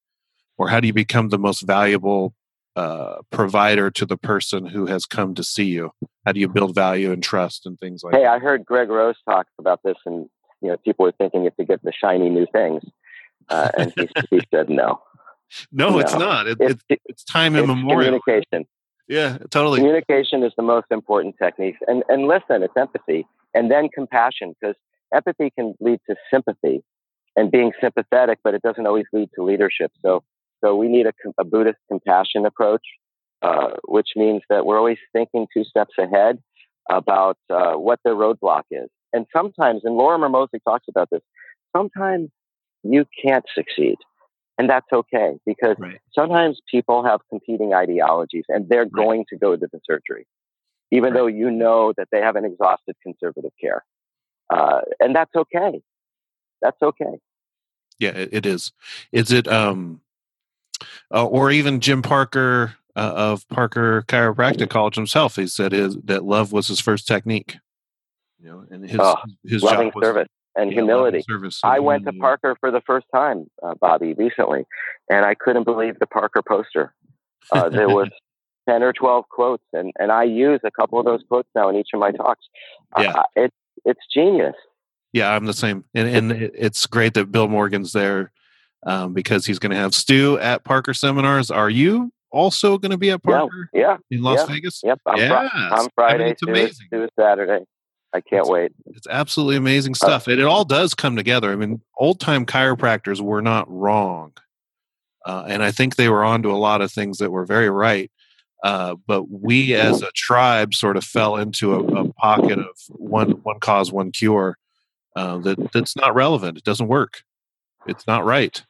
or how do you become the most valuable uh, provider to the person who has come to see you? How do you build value and trust and things like hey that? i heard greg rose talk about this and you know people were thinking you to get the shiny new things uh, and he, he said no No, it's not. It, it's, it's, it's time it's immemorial. communication Yeah, totally. communication is the most important technique and and listen it's empathy and then compassion because empathy can lead to sympathy and being sympathetic, but it doesn't always lead to leadership. So, so we need a, a Buddhist compassion approach, uh, which means that we're always thinking two steps ahead about uh, what the roadblock is. And sometimes, and Lorimer Moseley talks about this, sometimes you can't succeed. And that's okay because right. sometimes people have competing ideologies and they're right. going to go to the surgery, even right. though you know that they haven't exhausted conservative care. Uh, and that's okay. That's okay. Yeah, it is. Is it, um, uh, or even Jim Parker uh, of Parker Chiropractic College himself? He said his, that love was his first technique. You know, and his oh, his loving job was, service and yeah, humility. Service I went to Parker for the first time, uh, Bobby, recently, and I couldn't believe the Parker poster. Uh, there was 10 or 12 quotes, and, and I use a couple of those quotes now in each of my talks. Yeah. Uh, it, it's genius. Yeah, I'm the same. And, and it's great that Bill Morgan's there um, because he's going to have Stu at Parker seminars. Are you also going to be at Parker yeah, yeah in Las yeah, Vegas? Yep. I'm, yes. fr- I'm Friday. I mean, it's amazing. Stu Saturday. I can't it's, wait. It's absolutely amazing uh, stuff. Uh, and it all does come together. I mean, old time chiropractors were not wrong. Uh, and I think they were onto a lot of things that were very right. Uh, but we as a tribe sort of fell into a, a pocket of one one cause, one cure uh, that that's not relevant. It doesn't work. It's not right.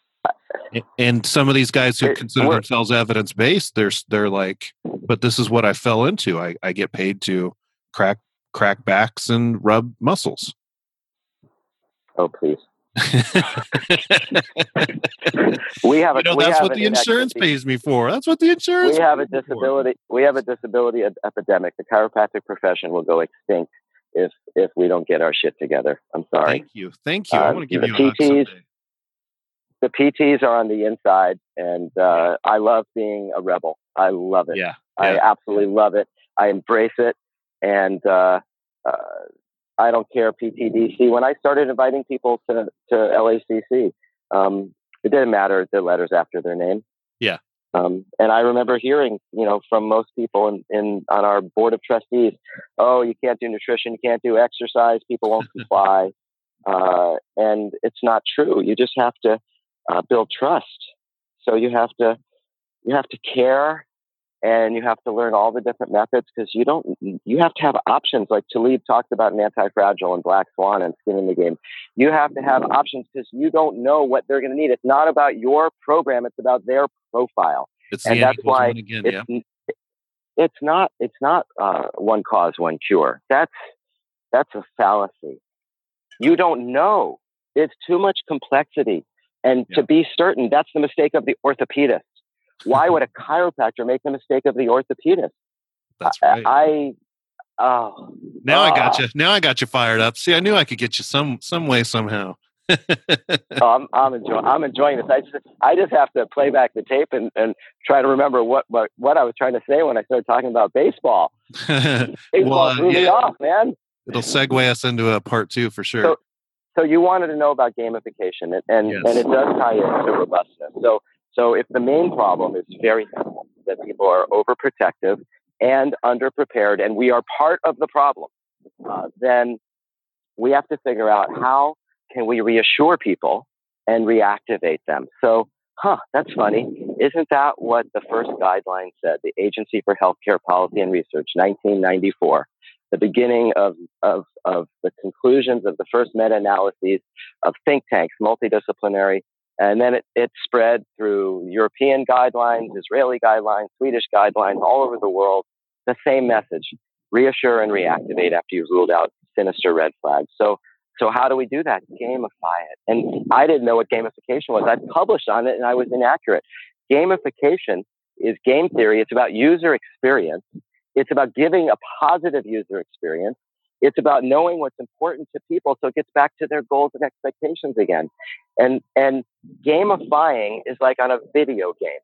And some of these guys who consider themselves evidence based, they're they're like, but this is what I fell into. I, I get paid to crack crack backs and rub muscles. Oh, please. we have a, you know, that's what the insurance pays me for. That's what the insurance. We have a disability. We have a disability epidemic. The chiropractic profession will go extinct if if we don't get our shit together. I'm sorry. Thank you. Thank you. Uh, I want to give you PTs. The PTs are on the inside, and uh, I love being a rebel. I love it. Yeah, yeah. I absolutely love it. I embrace it, and uh, uh I don't care PTDC. When I started inviting people to to LACC, um, it didn't matter the letters after their name. Yeah. Um, and I remember hearing, you know, from most people in, in on our board of trustees, oh, you can't do nutrition, you can't do exercise, people won't comply, uh, and it's not true. You just have to uh, build trust. So you have to you have to care and you have to learn all the different methods because you don't you have to have options. Like Taleb talked about an anti-fragile and black swan and skin in the game. You have to have options because you don't know what they're going to need. It's not about your program it's about their profile. It's and that's why again, it's, yeah. it's not it's not uh, one cause one cure. That's that's a fallacy. You don't know. It's too much complexity and yeah. to be certain that's the mistake of the orthopedist why would a chiropractor make the mistake of the orthopedist? That's right. I, I oh, now I got you. Now I got you fired up. See, I knew I could get you some some way somehow. oh, I'm I'm enjoying I'm enjoying this. I just I just have to play back the tape and, and try to remember what, what what I was trying to say when I started talking about baseball. baseball well, uh, threw yeah. me off, man. It'll segue us into a part two for sure. So, so you wanted to know about gamification, and and, yes. and it does tie into robustness. So so if the main problem is very simple, that people are overprotective and underprepared, and we are part of the problem, uh, then we have to figure out how can we reassure people and reactivate them. So, huh, that's funny. Isn't that what the first guideline said? The Agency for Healthcare Policy and Research, 1994 the beginning of, of, of the conclusions of the first meta analyses of think tanks, multidisciplinary and then it, it spread through European guidelines, Israeli guidelines, Swedish guidelines, all over the world. The same message reassure and reactivate after you've ruled out sinister red flags. So, so how do we do that? Gamify it. And I didn't know what gamification was. I published on it and I was inaccurate. Gamification is game theory. It's about user experience. It's about giving a positive user experience. It's about knowing what's important to people so it gets back to their goals and expectations again. And and gamifying is like on a video game.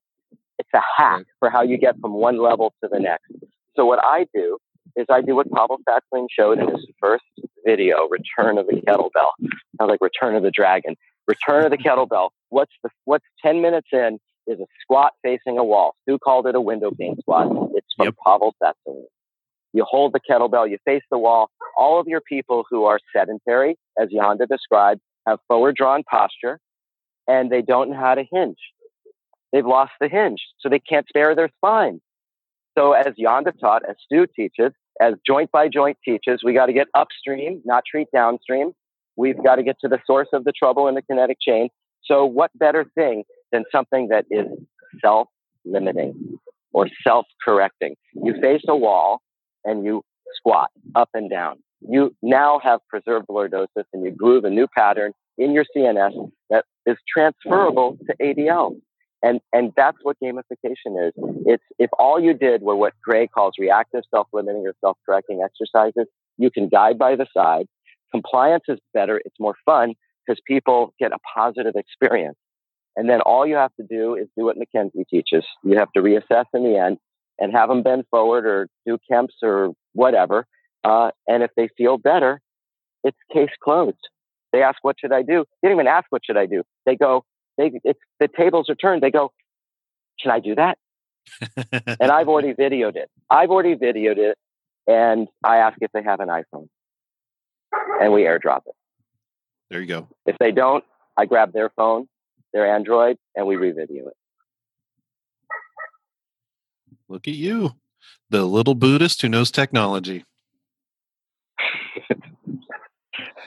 It's a hack mm-hmm. for how you get from one level to the next. So what I do is I do what Pavel Tsatsouline showed in his first video, Return of the Kettlebell. Sounds like Return of the Dragon. Return of the Kettlebell. What's the what's ten minutes in is a squat facing a wall. Stu called it a window pane squat. It's from yep. Pavel Tsatsouline. You hold the kettlebell, you face the wall. All of your people who are sedentary, as Janda described, have forward drawn posture and they don't know how to hinge. They've lost the hinge, so they can't spare their spine. So, as Janda taught, as Stu teaches, as joint by joint teaches, we got to get upstream, not treat downstream. We've got to get to the source of the trouble in the kinetic chain. So, what better thing than something that is self limiting or self correcting? You face a wall and you squat up and down. You now have preserved lordosis and you groove a new pattern in your CNS that is transferable to ADL. And, and that's what gamification is. It's if all you did were what Gray calls reactive self-limiting or self-correcting exercises, you can guide by the side. Compliance is better. It's more fun because people get a positive experience. And then all you have to do is do what McKenzie teaches. You have to reassess in the end and have them bend forward or do Kemp's or whatever. Uh, and if they feel better, it's case closed. They ask, "What should I do?" They don't even ask, "What should I do?" They go, "They it's the tables are turned." They go, "Can I do that?" and I've already videoed it. I've already videoed it, and I ask if they have an iPhone, and we airdrop it. There you go. If they don't, I grab their phone, their Android, and we revideo it. Look at you, the little Buddhist who knows technology.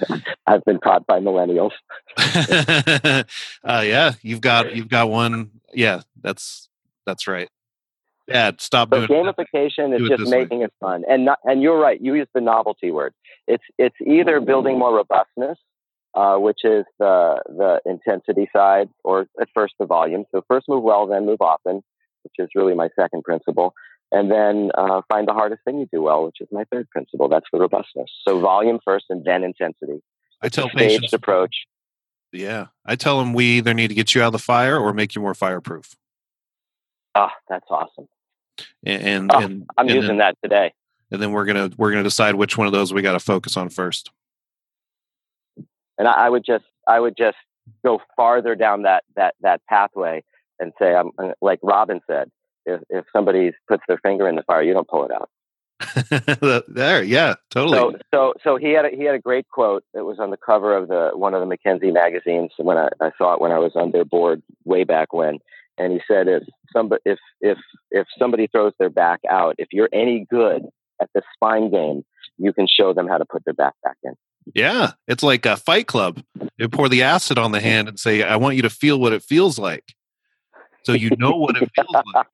I've been taught by millennials. uh, yeah, you've got you've got one. Yeah, that's that's right. Dad, stop so doing gamification is just making way. it fun, and not, and you're right. You use the novelty word. It's it's either building more robustness, uh, which is the the intensity side, or at first the volume. So first move well, then move often, which is really my second principle and then uh, find the hardest thing you do well, which is my third principle. That's the robustness. So volume first, and then intensity. I tell patients approach. Yeah, I tell them we either need to get you out of the fire or make you more fireproof. Ah, that's awesome. And, and, oh, and I'm and using then, that today. And then we're gonna we're gonna decide which one of those we got to focus on first. And I, I would just I would just go farther down that that that pathway and say um, I'm like Robin said if, if somebody puts their finger in the fire, you don't pull it out. there, yeah, totally. So, so, so he had a, he had a great quote that was on the cover of the one of the McKenzie magazines when I, I saw it when I was on their board way back when, and he said, "If somebody if if if somebody throws their back out, if you're any good at the spine game, you can show them how to put their back back in." Yeah, it's like a Fight Club. You pour the acid on the hand and say, "I want you to feel what it feels like," so you know what it feels like.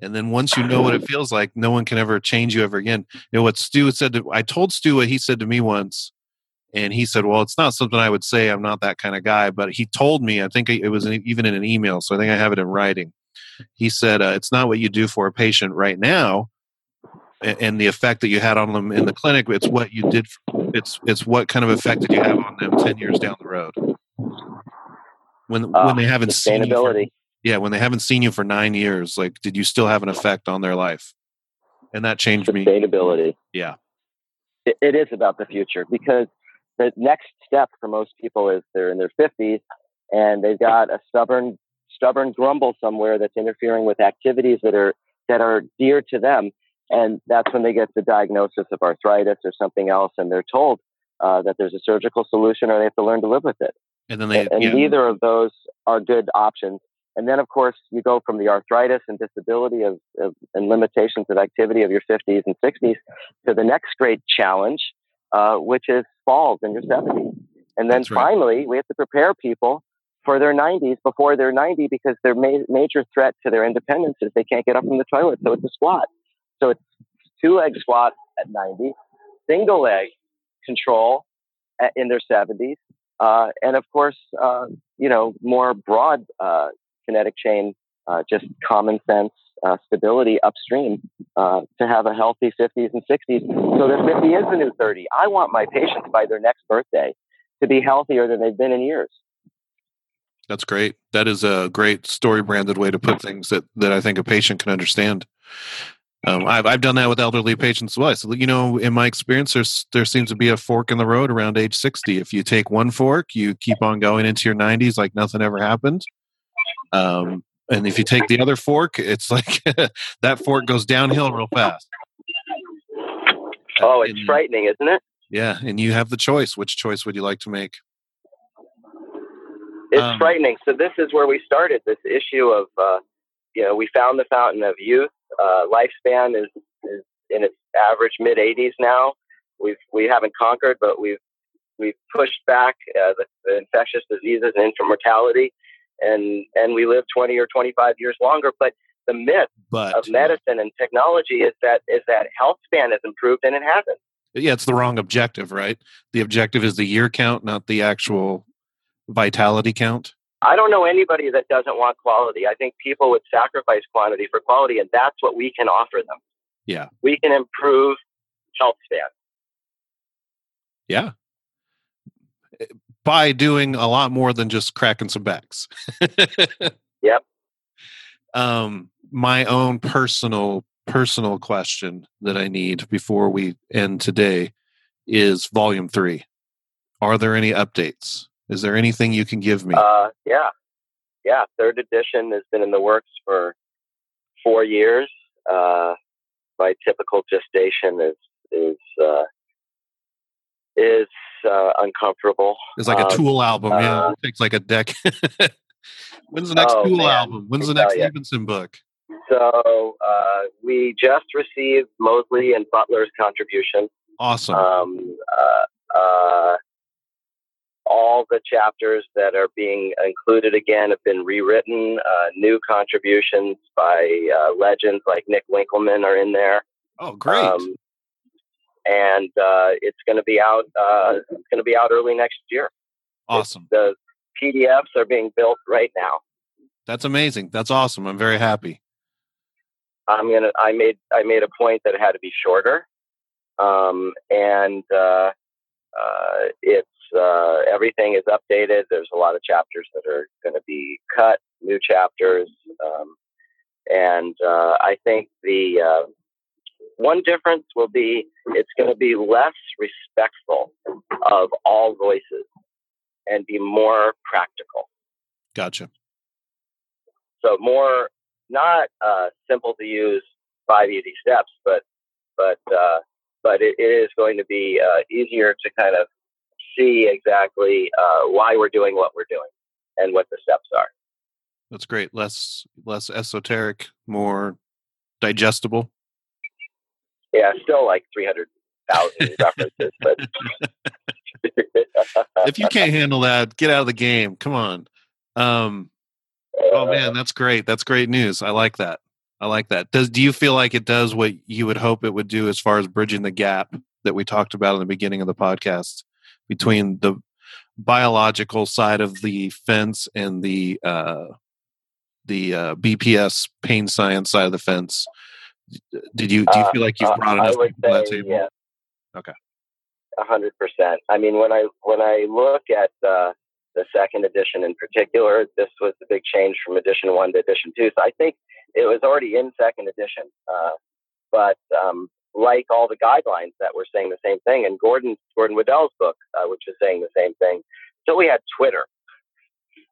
And then once you know what it feels like, no one can ever change you ever again. You know what Stu said to I told Stu what he said to me once, and he said, "Well, it's not something I would say. I'm not that kind of guy." But he told me, I think it was even in an email, so I think I have it in writing. He said, uh, "It's not what you do for a patient right now, and the effect that you had on them in the clinic. It's what you did. It's it's what kind of effect did you have on them ten years down the road? When uh, when they haven't seen you for, yeah when they haven't seen you for nine years like did you still have an effect on their life? And that changed me. Sustainability. Yeah. It, it is about the future because the next step for most people is they're in their 50s and they've got a stubborn stubborn grumble somewhere that's interfering with activities that are that are dear to them and that's when they get the diagnosis of arthritis or something else and they're told uh, that there's a surgical solution or they have to learn to live with it and then they and, and yeah. neither of those are good options and then, of course, you go from the arthritis and disability of, of, and limitations of activity of your 50s and 60s to the next great challenge, uh, which is falls in your 70s. And then right. finally, we have to prepare people for their 90s before they're 90 because their ma- major threat to their independence is they can't get up from the toilet. So it's a squat. So it's two leg squat at 90, single leg control at, in their 70s, uh, and of course, uh, you know, more broad uh, kinetic chain, uh, just common sense uh, stability upstream uh, to have a healthy 50s and 60s. So that 50 is the new 30. I want my patients by their next birthday to be healthier than they've been in years. That's great. That is a great story branded way to put things that, that I think a patient can understand. Um, I've, I've done that with elderly patients as well. So, you know, in my experience, there's, there seems to be a fork in the road around age 60. If you take one fork, you keep on going into your 90s like nothing ever happened. Um, and if you take the other fork, it's like that fork goes downhill real fast. Oh, it's and- frightening, isn't it? Yeah, and you have the choice. Which choice would you like to make? It's Um, frightening. So this is where we started this issue of, uh, you know, we found the fountain of youth. Uh, lifespan is, is in its average mid 80s now. We've we haven't conquered, but we've we've pushed back uh, the, the infectious diseases and infant mortality, and and we live 20 or 25 years longer. But the myth But of medicine and technology is that is that health span has improved, and it hasn't. yeah, it's the wrong objective, right? The objective is the year count, not the actual vitality count. I don't know anybody that doesn't want quality. I think people would sacrifice quantity for quality, and that's what we can offer them. Yeah. We can improve health span. Yeah. By doing a lot more than just cracking some backs. Yep. Um, my own personal personal question that I need before we end today is volume three. Are there any updates? Is there anything you can give me? Uh, yeah, yeah. Third edition has been in the works for four years. Uh, my typical gestation is is uh, is uh, uncomfortable. it's like a um, Tool album. yeah, uh, it takes like a deck. When's the next Oh, Tool man, album? When's the next. Stevenson book? So uh, we just received Moseley and Butler's contribution. Awesome. um, uh, uh, all the chapters that are being included again have been rewritten. Uh, new contributions by uh, legends like Nick Winkelman are in there. oh, great. Um, and uh, it's going to be out. Uh, it's going to be out early next year. awesome. The PDFs are being built right now. That's amazing. That's awesome. I'm very happy. I'm gonna. I made. I made a point that it had to be shorter, um, and uh, uh, it's uh, everything is updated. There's a lot of chapters that are going to be cut, new chapters, um, and uh, I think the uh, one difference will be it's going to be less respectful of all voices and be more practical. Gotcha. So more not uh, simple to use five easy steps, but but uh, but it, it is going to be uh, easier to kind of see exactly uh, why we're doing what we're doing and what the steps are. That's great. Less less esoteric, more digestible. Yeah, still like three hundred thousand references, but If you can't handle that, get out of the game. Come on. Um, oh man, that's great. That's great news. I like that. I like that. Does do you feel like it does what you would hope it would do as far as bridging the gap that we talked about in the beginning of the podcast between the biological side of the fence and the uh, the uh, BPS pain science side of the fence? Did you do you feel like you've Uh, brought I enough people to that say table? yes. Okay. A hundred percent. I mean, when I when I look at uh, the second edition in particular, this was the big change from edition one to edition two. So I think it was already in second edition, uh, but um, like all the guidelines that were saying the same thing, and Gordon Gordon Waddell's book, uh, which is saying the same thing. So we had Twitter,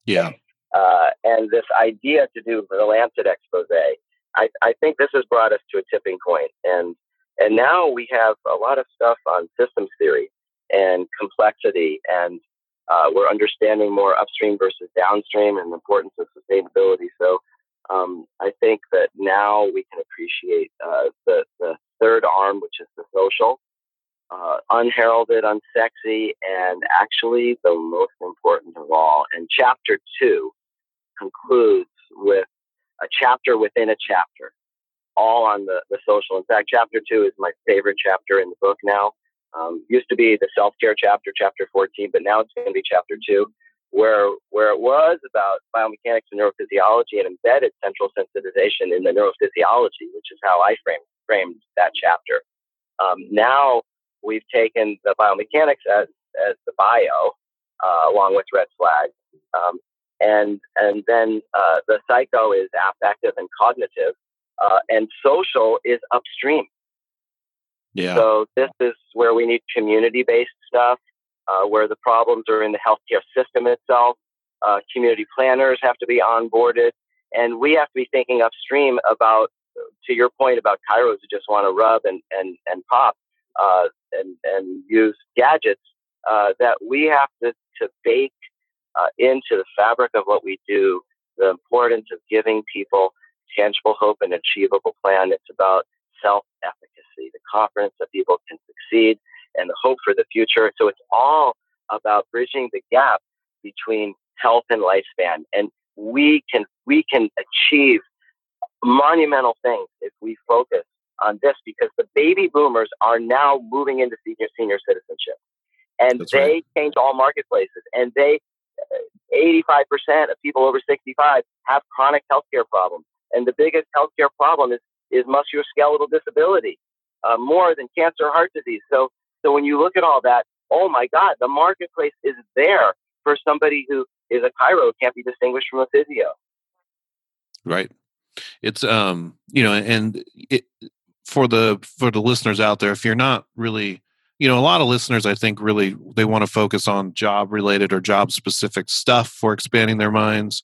Yeah. uh, and this idea to do the Lancet expose. I, I think this has brought us to a tipping point, and and now we have a lot of stuff on systems theory and complexity, and uh, we're understanding more upstream versus downstream and the importance of sustainability. So um, I think that now we can appreciate uh, the the third arm, which is the social, uh, unheralded, unsexy, and actually the most important of all. And chapter two concludes with a chapter within a chapter, all on the, the social. In fact, chapter two is my favorite chapter in the book now. Um, used to be the self care chapter, chapter 14, but now it's going to be chapter two, where, where it was about biomechanics and neurophysiology and embedded central sensitization in the neurophysiology, which is how I framed, framed that chapter. Um, now we've taken the biomechanics as, as the bio, uh, along with red flags. Um, and and then uh, the psycho is affective and cognitive, uh, and social is upstream. Yeah. So this is where we need community-based stuff, uh, where the problems are in the healthcare system itself. Uh, community planners have to be onboarded, and we have to be thinking upstream about, to your point about chiros who just want to rub and and and pop. uh, and and use gadgets uh, that we have to to bake uh, into the fabric of what we do the importance of giving people tangible hope and achievable plan. It's about self efficacy, the confidence that people can succeed, and the hope for the future. So it's all about bridging the gap between health and lifespan. And we can we can achieve monumental things if we focus on this because the baby boomers are now moving into senior senior citizenship. And That's they right. change all marketplaces and they 85% of people over 65 have chronic healthcare problems. And the biggest healthcare problem is, is musculoskeletal disability, uh, more than cancer or heart disease. So, so when you look at all that, oh my God, the marketplace is there for somebody who is a chiro, can't be distinguished from a physio. right it's um you know and it for the for the listeners out there if you're not really you know a lot of listeners i think really they want to focus on job related or job specific stuff for expanding their minds.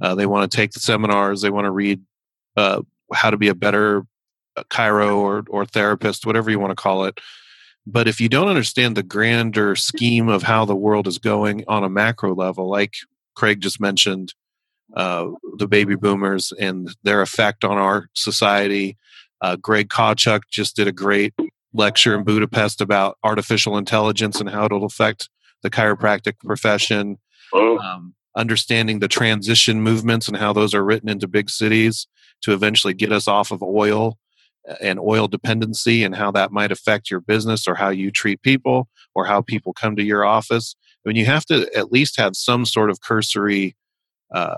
Uh, they want to take the seminars they want to read uh, how to be a better uh, chiro or or therapist whatever you want to call it. But if you don't understand the grander scheme of how the world is going on a macro level like craig just mentioned uh, the baby boomers and their effect on our society. Uh, Greg Kawchuk just did a great lecture in Budapest about artificial intelligence and how it'll affect the chiropractic profession. Um, understanding the transition movements and how those are written into big cities to eventually get us off of oil and oil dependency and how that might affect your business or how you treat people or how people come to your office. I mean, you have to at least have some sort of cursory uh,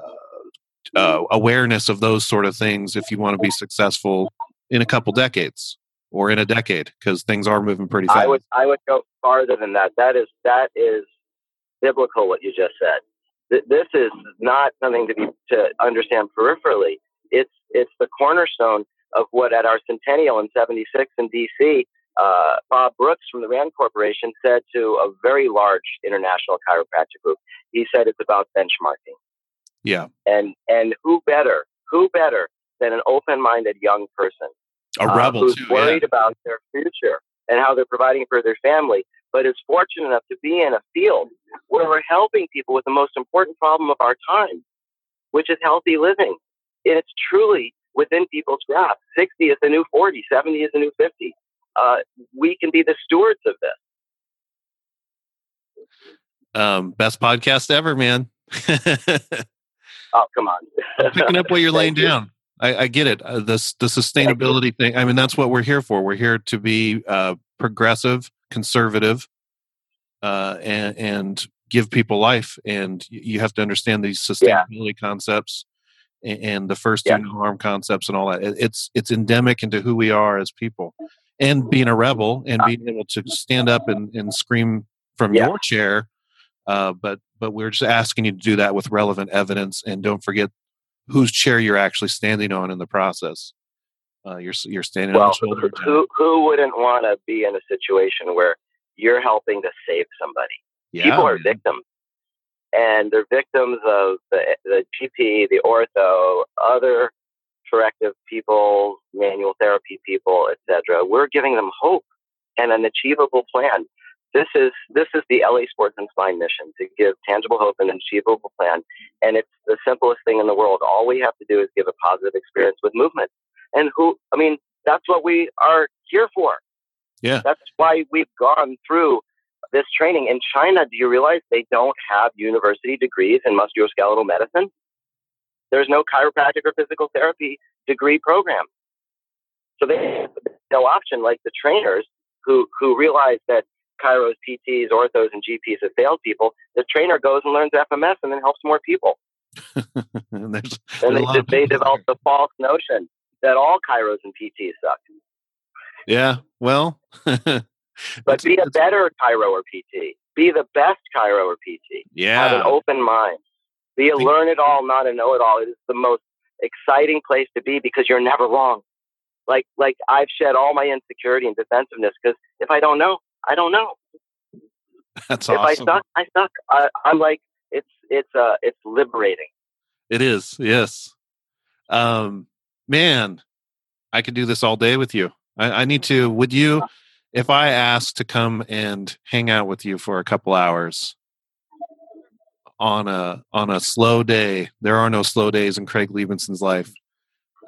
uh, awareness of those sort of things if you want to be successful in a couple decades or in a decade because things are moving pretty fast. I would I would go farther than that. That is that is biblical what you just said. Th- This is not something to be to understand peripherally. It's it's the cornerstone of what at our centennial in '76 in D.C. Uh, Bob Brooks from the Rand Corporation said to a very large international chiropractic group. He said it's about benchmarking, yeah, and and who better who better than an open-minded young person a uh, rebel who's too. yeah. worried about their future and how they're providing for their family, but is fortunate enough to be in a field where we're helping people with the most important problem of our time, which is healthy living. And it's truly within people's grasp. 60 is the new 40, 70 is the new 50. Uh, we can be the stewards of this. Um, best podcast ever, man. Oh, come on. I'm picking up what you're laying down. I, I get it. Uh, this the sustainability thing. I mean, that's what we're here for. We're here to be uh, progressive, conservative, uh, and and give people life. And you have to understand these Yeah. sustainability concepts and, and the first Yeah. no harm concepts and all that. It- It's it's endemic into who we are as people. And being a rebel and being able to stand up and, and scream from Yeah. your chair uh, but but we're just asking you to do that with relevant evidence, and don't forget whose chair you're actually standing on in the process. Uh, you're you're standing on Well, the shoulder. of a giant. who, who wouldn't want to be in a situation where you're helping to save somebody? Yeah, people are victims and they're victims of the, the gp the ortho other corrective people manual therapy people etc we're giving them hope and an achievable plan this is this is the la sports and spine mission to give tangible hope and an achievable plan and it's the simplest thing in the world all we have to do is give a positive experience with movement and who i mean that's what we are here for Yeah. that's why we've gone through this training in China. Do you realize they don't have university degrees in musculoskeletal medicine? There's no chiropractic or physical therapy degree program. So they have no option, like the trainers who, who realize that chiros, PTs, orthos, and GPs have failed people. The trainer goes and learns FMS and then helps more people. and there's, there's a they, they develop the false notion that all chiros and PTs suck. Yeah, well, But be a better chiro or PT. Be the best chiro or PT. Yeah. have an open mind. Be a learn it all, not a know it all. It is the most exciting place to be because you're never wrong. Like like I've shed all my insecurity and defensiveness because if I don't know, I don't know. that's If I awesome. suck, I suck. I, I'm like it's it's uh it's liberating. It is, yes. Um, man, I could do this all day with you. I, I need to. Would you? if I asked to come and hang out with you for a couple hours on a on a slow day, there are no slow days in Craig Liebenson's life.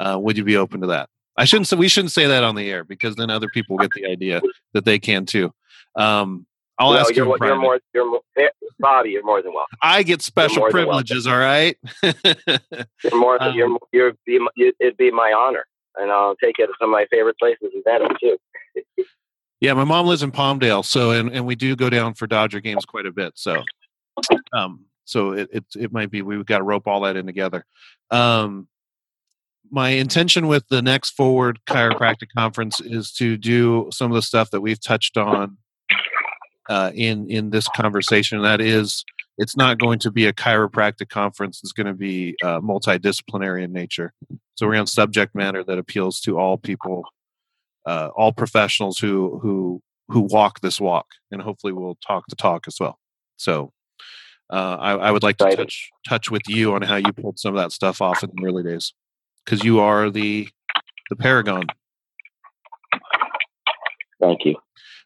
Uh, would you be open to that? I shouldn't say we shouldn't say that on the air because then other people get the idea that they can too. Um, I'll No, ask you're, you. you're more, you're more, eh, Bobby. You're more than welcome. I get special privileges. All right. You're more. Um, you're. You're. You, it'd be my honor, and I'll take you to some of my favorite places in Dedham too. Yeah, my mom lives in Palmdale, so and, and we do go down for Dodger games quite a bit. So, um, so it it, it might be we've got to rope all that in together. Um, my intention with the next Forward Chiropractic Conference is to do some of the stuff that we've touched on uh, in in this conversation. That is, it's not going to be a chiropractic conference. It's going to be uh, multidisciplinary in nature. So we're on subject matter that appeals to all people uh, all professionals who who who walk this walk, and hopefully we'll talk the talk as well. So uh, I, I would like to touch touch with you on how you pulled some of that stuff off in the early days, because you are the the paragon. Thank you.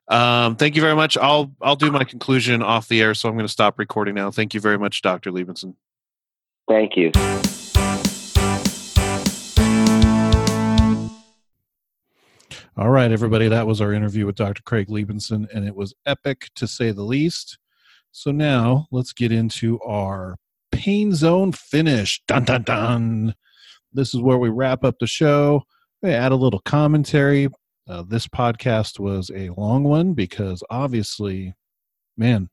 Um, thank you very much. I'll I'll do my conclusion off the air, so I'm going to stop recording now. Thank you very much, Doctor Liebenson. Thank you. All right, everybody, that was our interview with Dr. Craig Liebenson, and it was epic to say the least. So now let's get into our pain zone finish. Dun dun dun. This is where we wrap up the show. We add a little commentary. Uh, this podcast was a long one because obviously, man,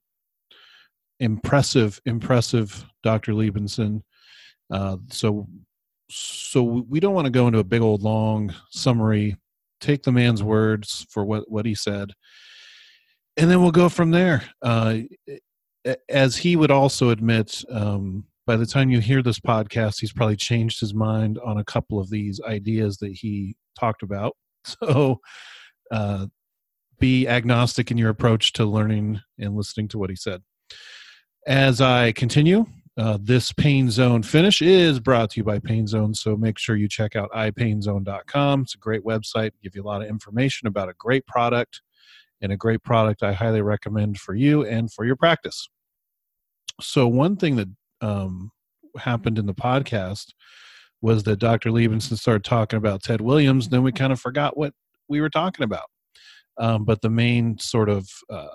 impressive, impressive, Dr. Liebenson. Uh, so, so we don't want to go into a big old long summary take the man's words for what what he said and then we'll go from there uh, as he would also admit um, by the time you hear this podcast he's probably changed his mind on a couple of these ideas that he talked about so uh, be agnostic in your approach to learning and listening to what he said. As i continue uh, this pain zone finish is brought to you by pain zone so make sure you check out ipainzone.com it's a great website give you a lot of information about a great product and a great product i highly recommend for you and for your practice. So one thing that um, happened in the podcast was that dr liebenson started talking about ted williams then we kind of forgot what we were talking about. Um, but the main sort of uh,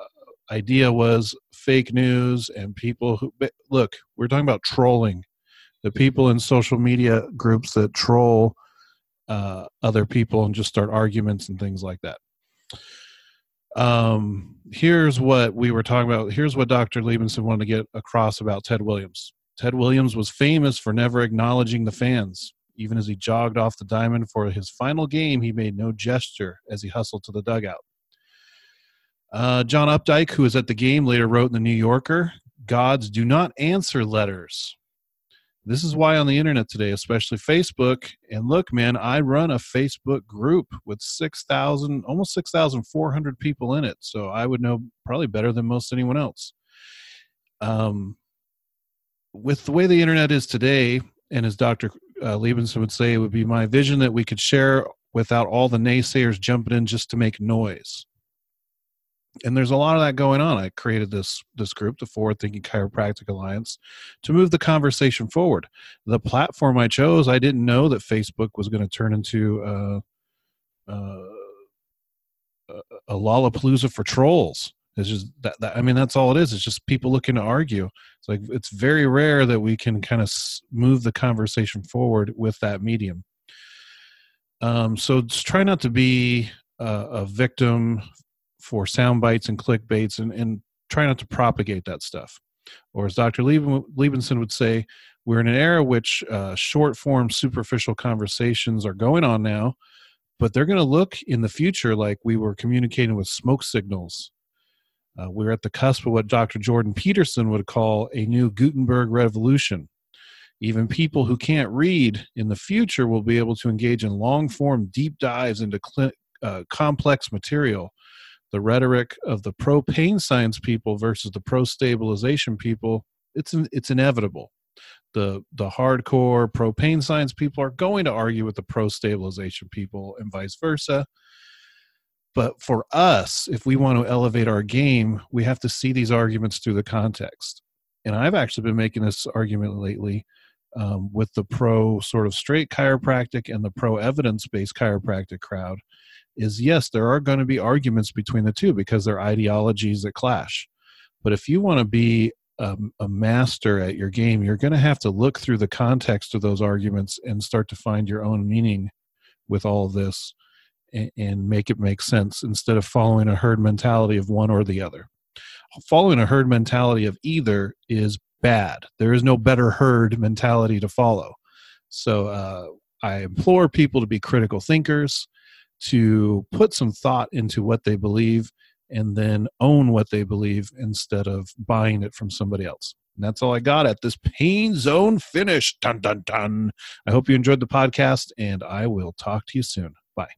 idea was fake news and people who look we're talking about trolling. The people in social media groups that troll uh, other people and just start arguments and things like that. Um, here's what we were talking about. Here's what dr liebenson wanted to get across about ted williams ted williams was famous for never acknowledging the fans even as he jogged off the diamond for his final game he made no gesture as he hustled to the dugout uh, John Updike, who was at the game, later wrote in the New Yorker Gods do not answer letters. This is why on the internet today, especially Facebook, and look, man, I run a Facebook group with 6,000, almost 6,400 people in it. So I would know probably better than most anyone else. Um, with the way the internet is today, and as Dr. Uh, Liebenson would say, it would be my vision that we could share without all the naysayers jumping in just to make noise. And there's a lot of that going on. I created this this group the forward thinking chiropractic alliance to move the conversation forward. The platform i chose i didn't know that facebook was going to turn into uh, uh, a lollapalooza for trolls it's just that, that i mean that's all it is it's just people looking to argue it's like it's very rare that we can kind of move the conversation forward with that medium um, so just try not to be uh, a victim for sound bites and clickbaits and, and try not to propagate that stuff. Or as Dr. Lieben, Liebenson would say, we're in an era which uh, short form, superficial conversations are going on now, but they're going to look in the future like we were communicating with smoke signals. Uh, we're at the cusp of what Dr. Jordan Peterson would call a new Gutenberg revolution. Even people who can't read in the future will be able to engage in long form, deep dives into cl- uh, complex material the rhetoric of the pro pain science people versus the pro stabilization people it's it's inevitable the the hardcore pro pain science people are going to argue with the pro stabilization people and vice versa but for us, if we want to elevate our game, we have to see these arguments through the context. And I've actually been making this argument lately um, with the pro sort of straight chiropractic and the pro evidence based chiropractic crowd is yes, there are going to be arguments between the two because they're ideologies that clash. But if you want to be a, a master at your game, you're going to have to look through the context of those arguments and start to find your own meaning with all this and, make it make sense instead of following a herd mentality of one or the other. Following a herd mentality of either is bad. There is no better herd mentality to follow. So uh, I implore people to be critical thinkers, to put some thought into what they believe, and then own what they believe instead of buying it from somebody else. And that's all I got at this pain zone finish. Dun dun dun. I hope you enjoyed the podcast, and I will talk to you soon. Bye.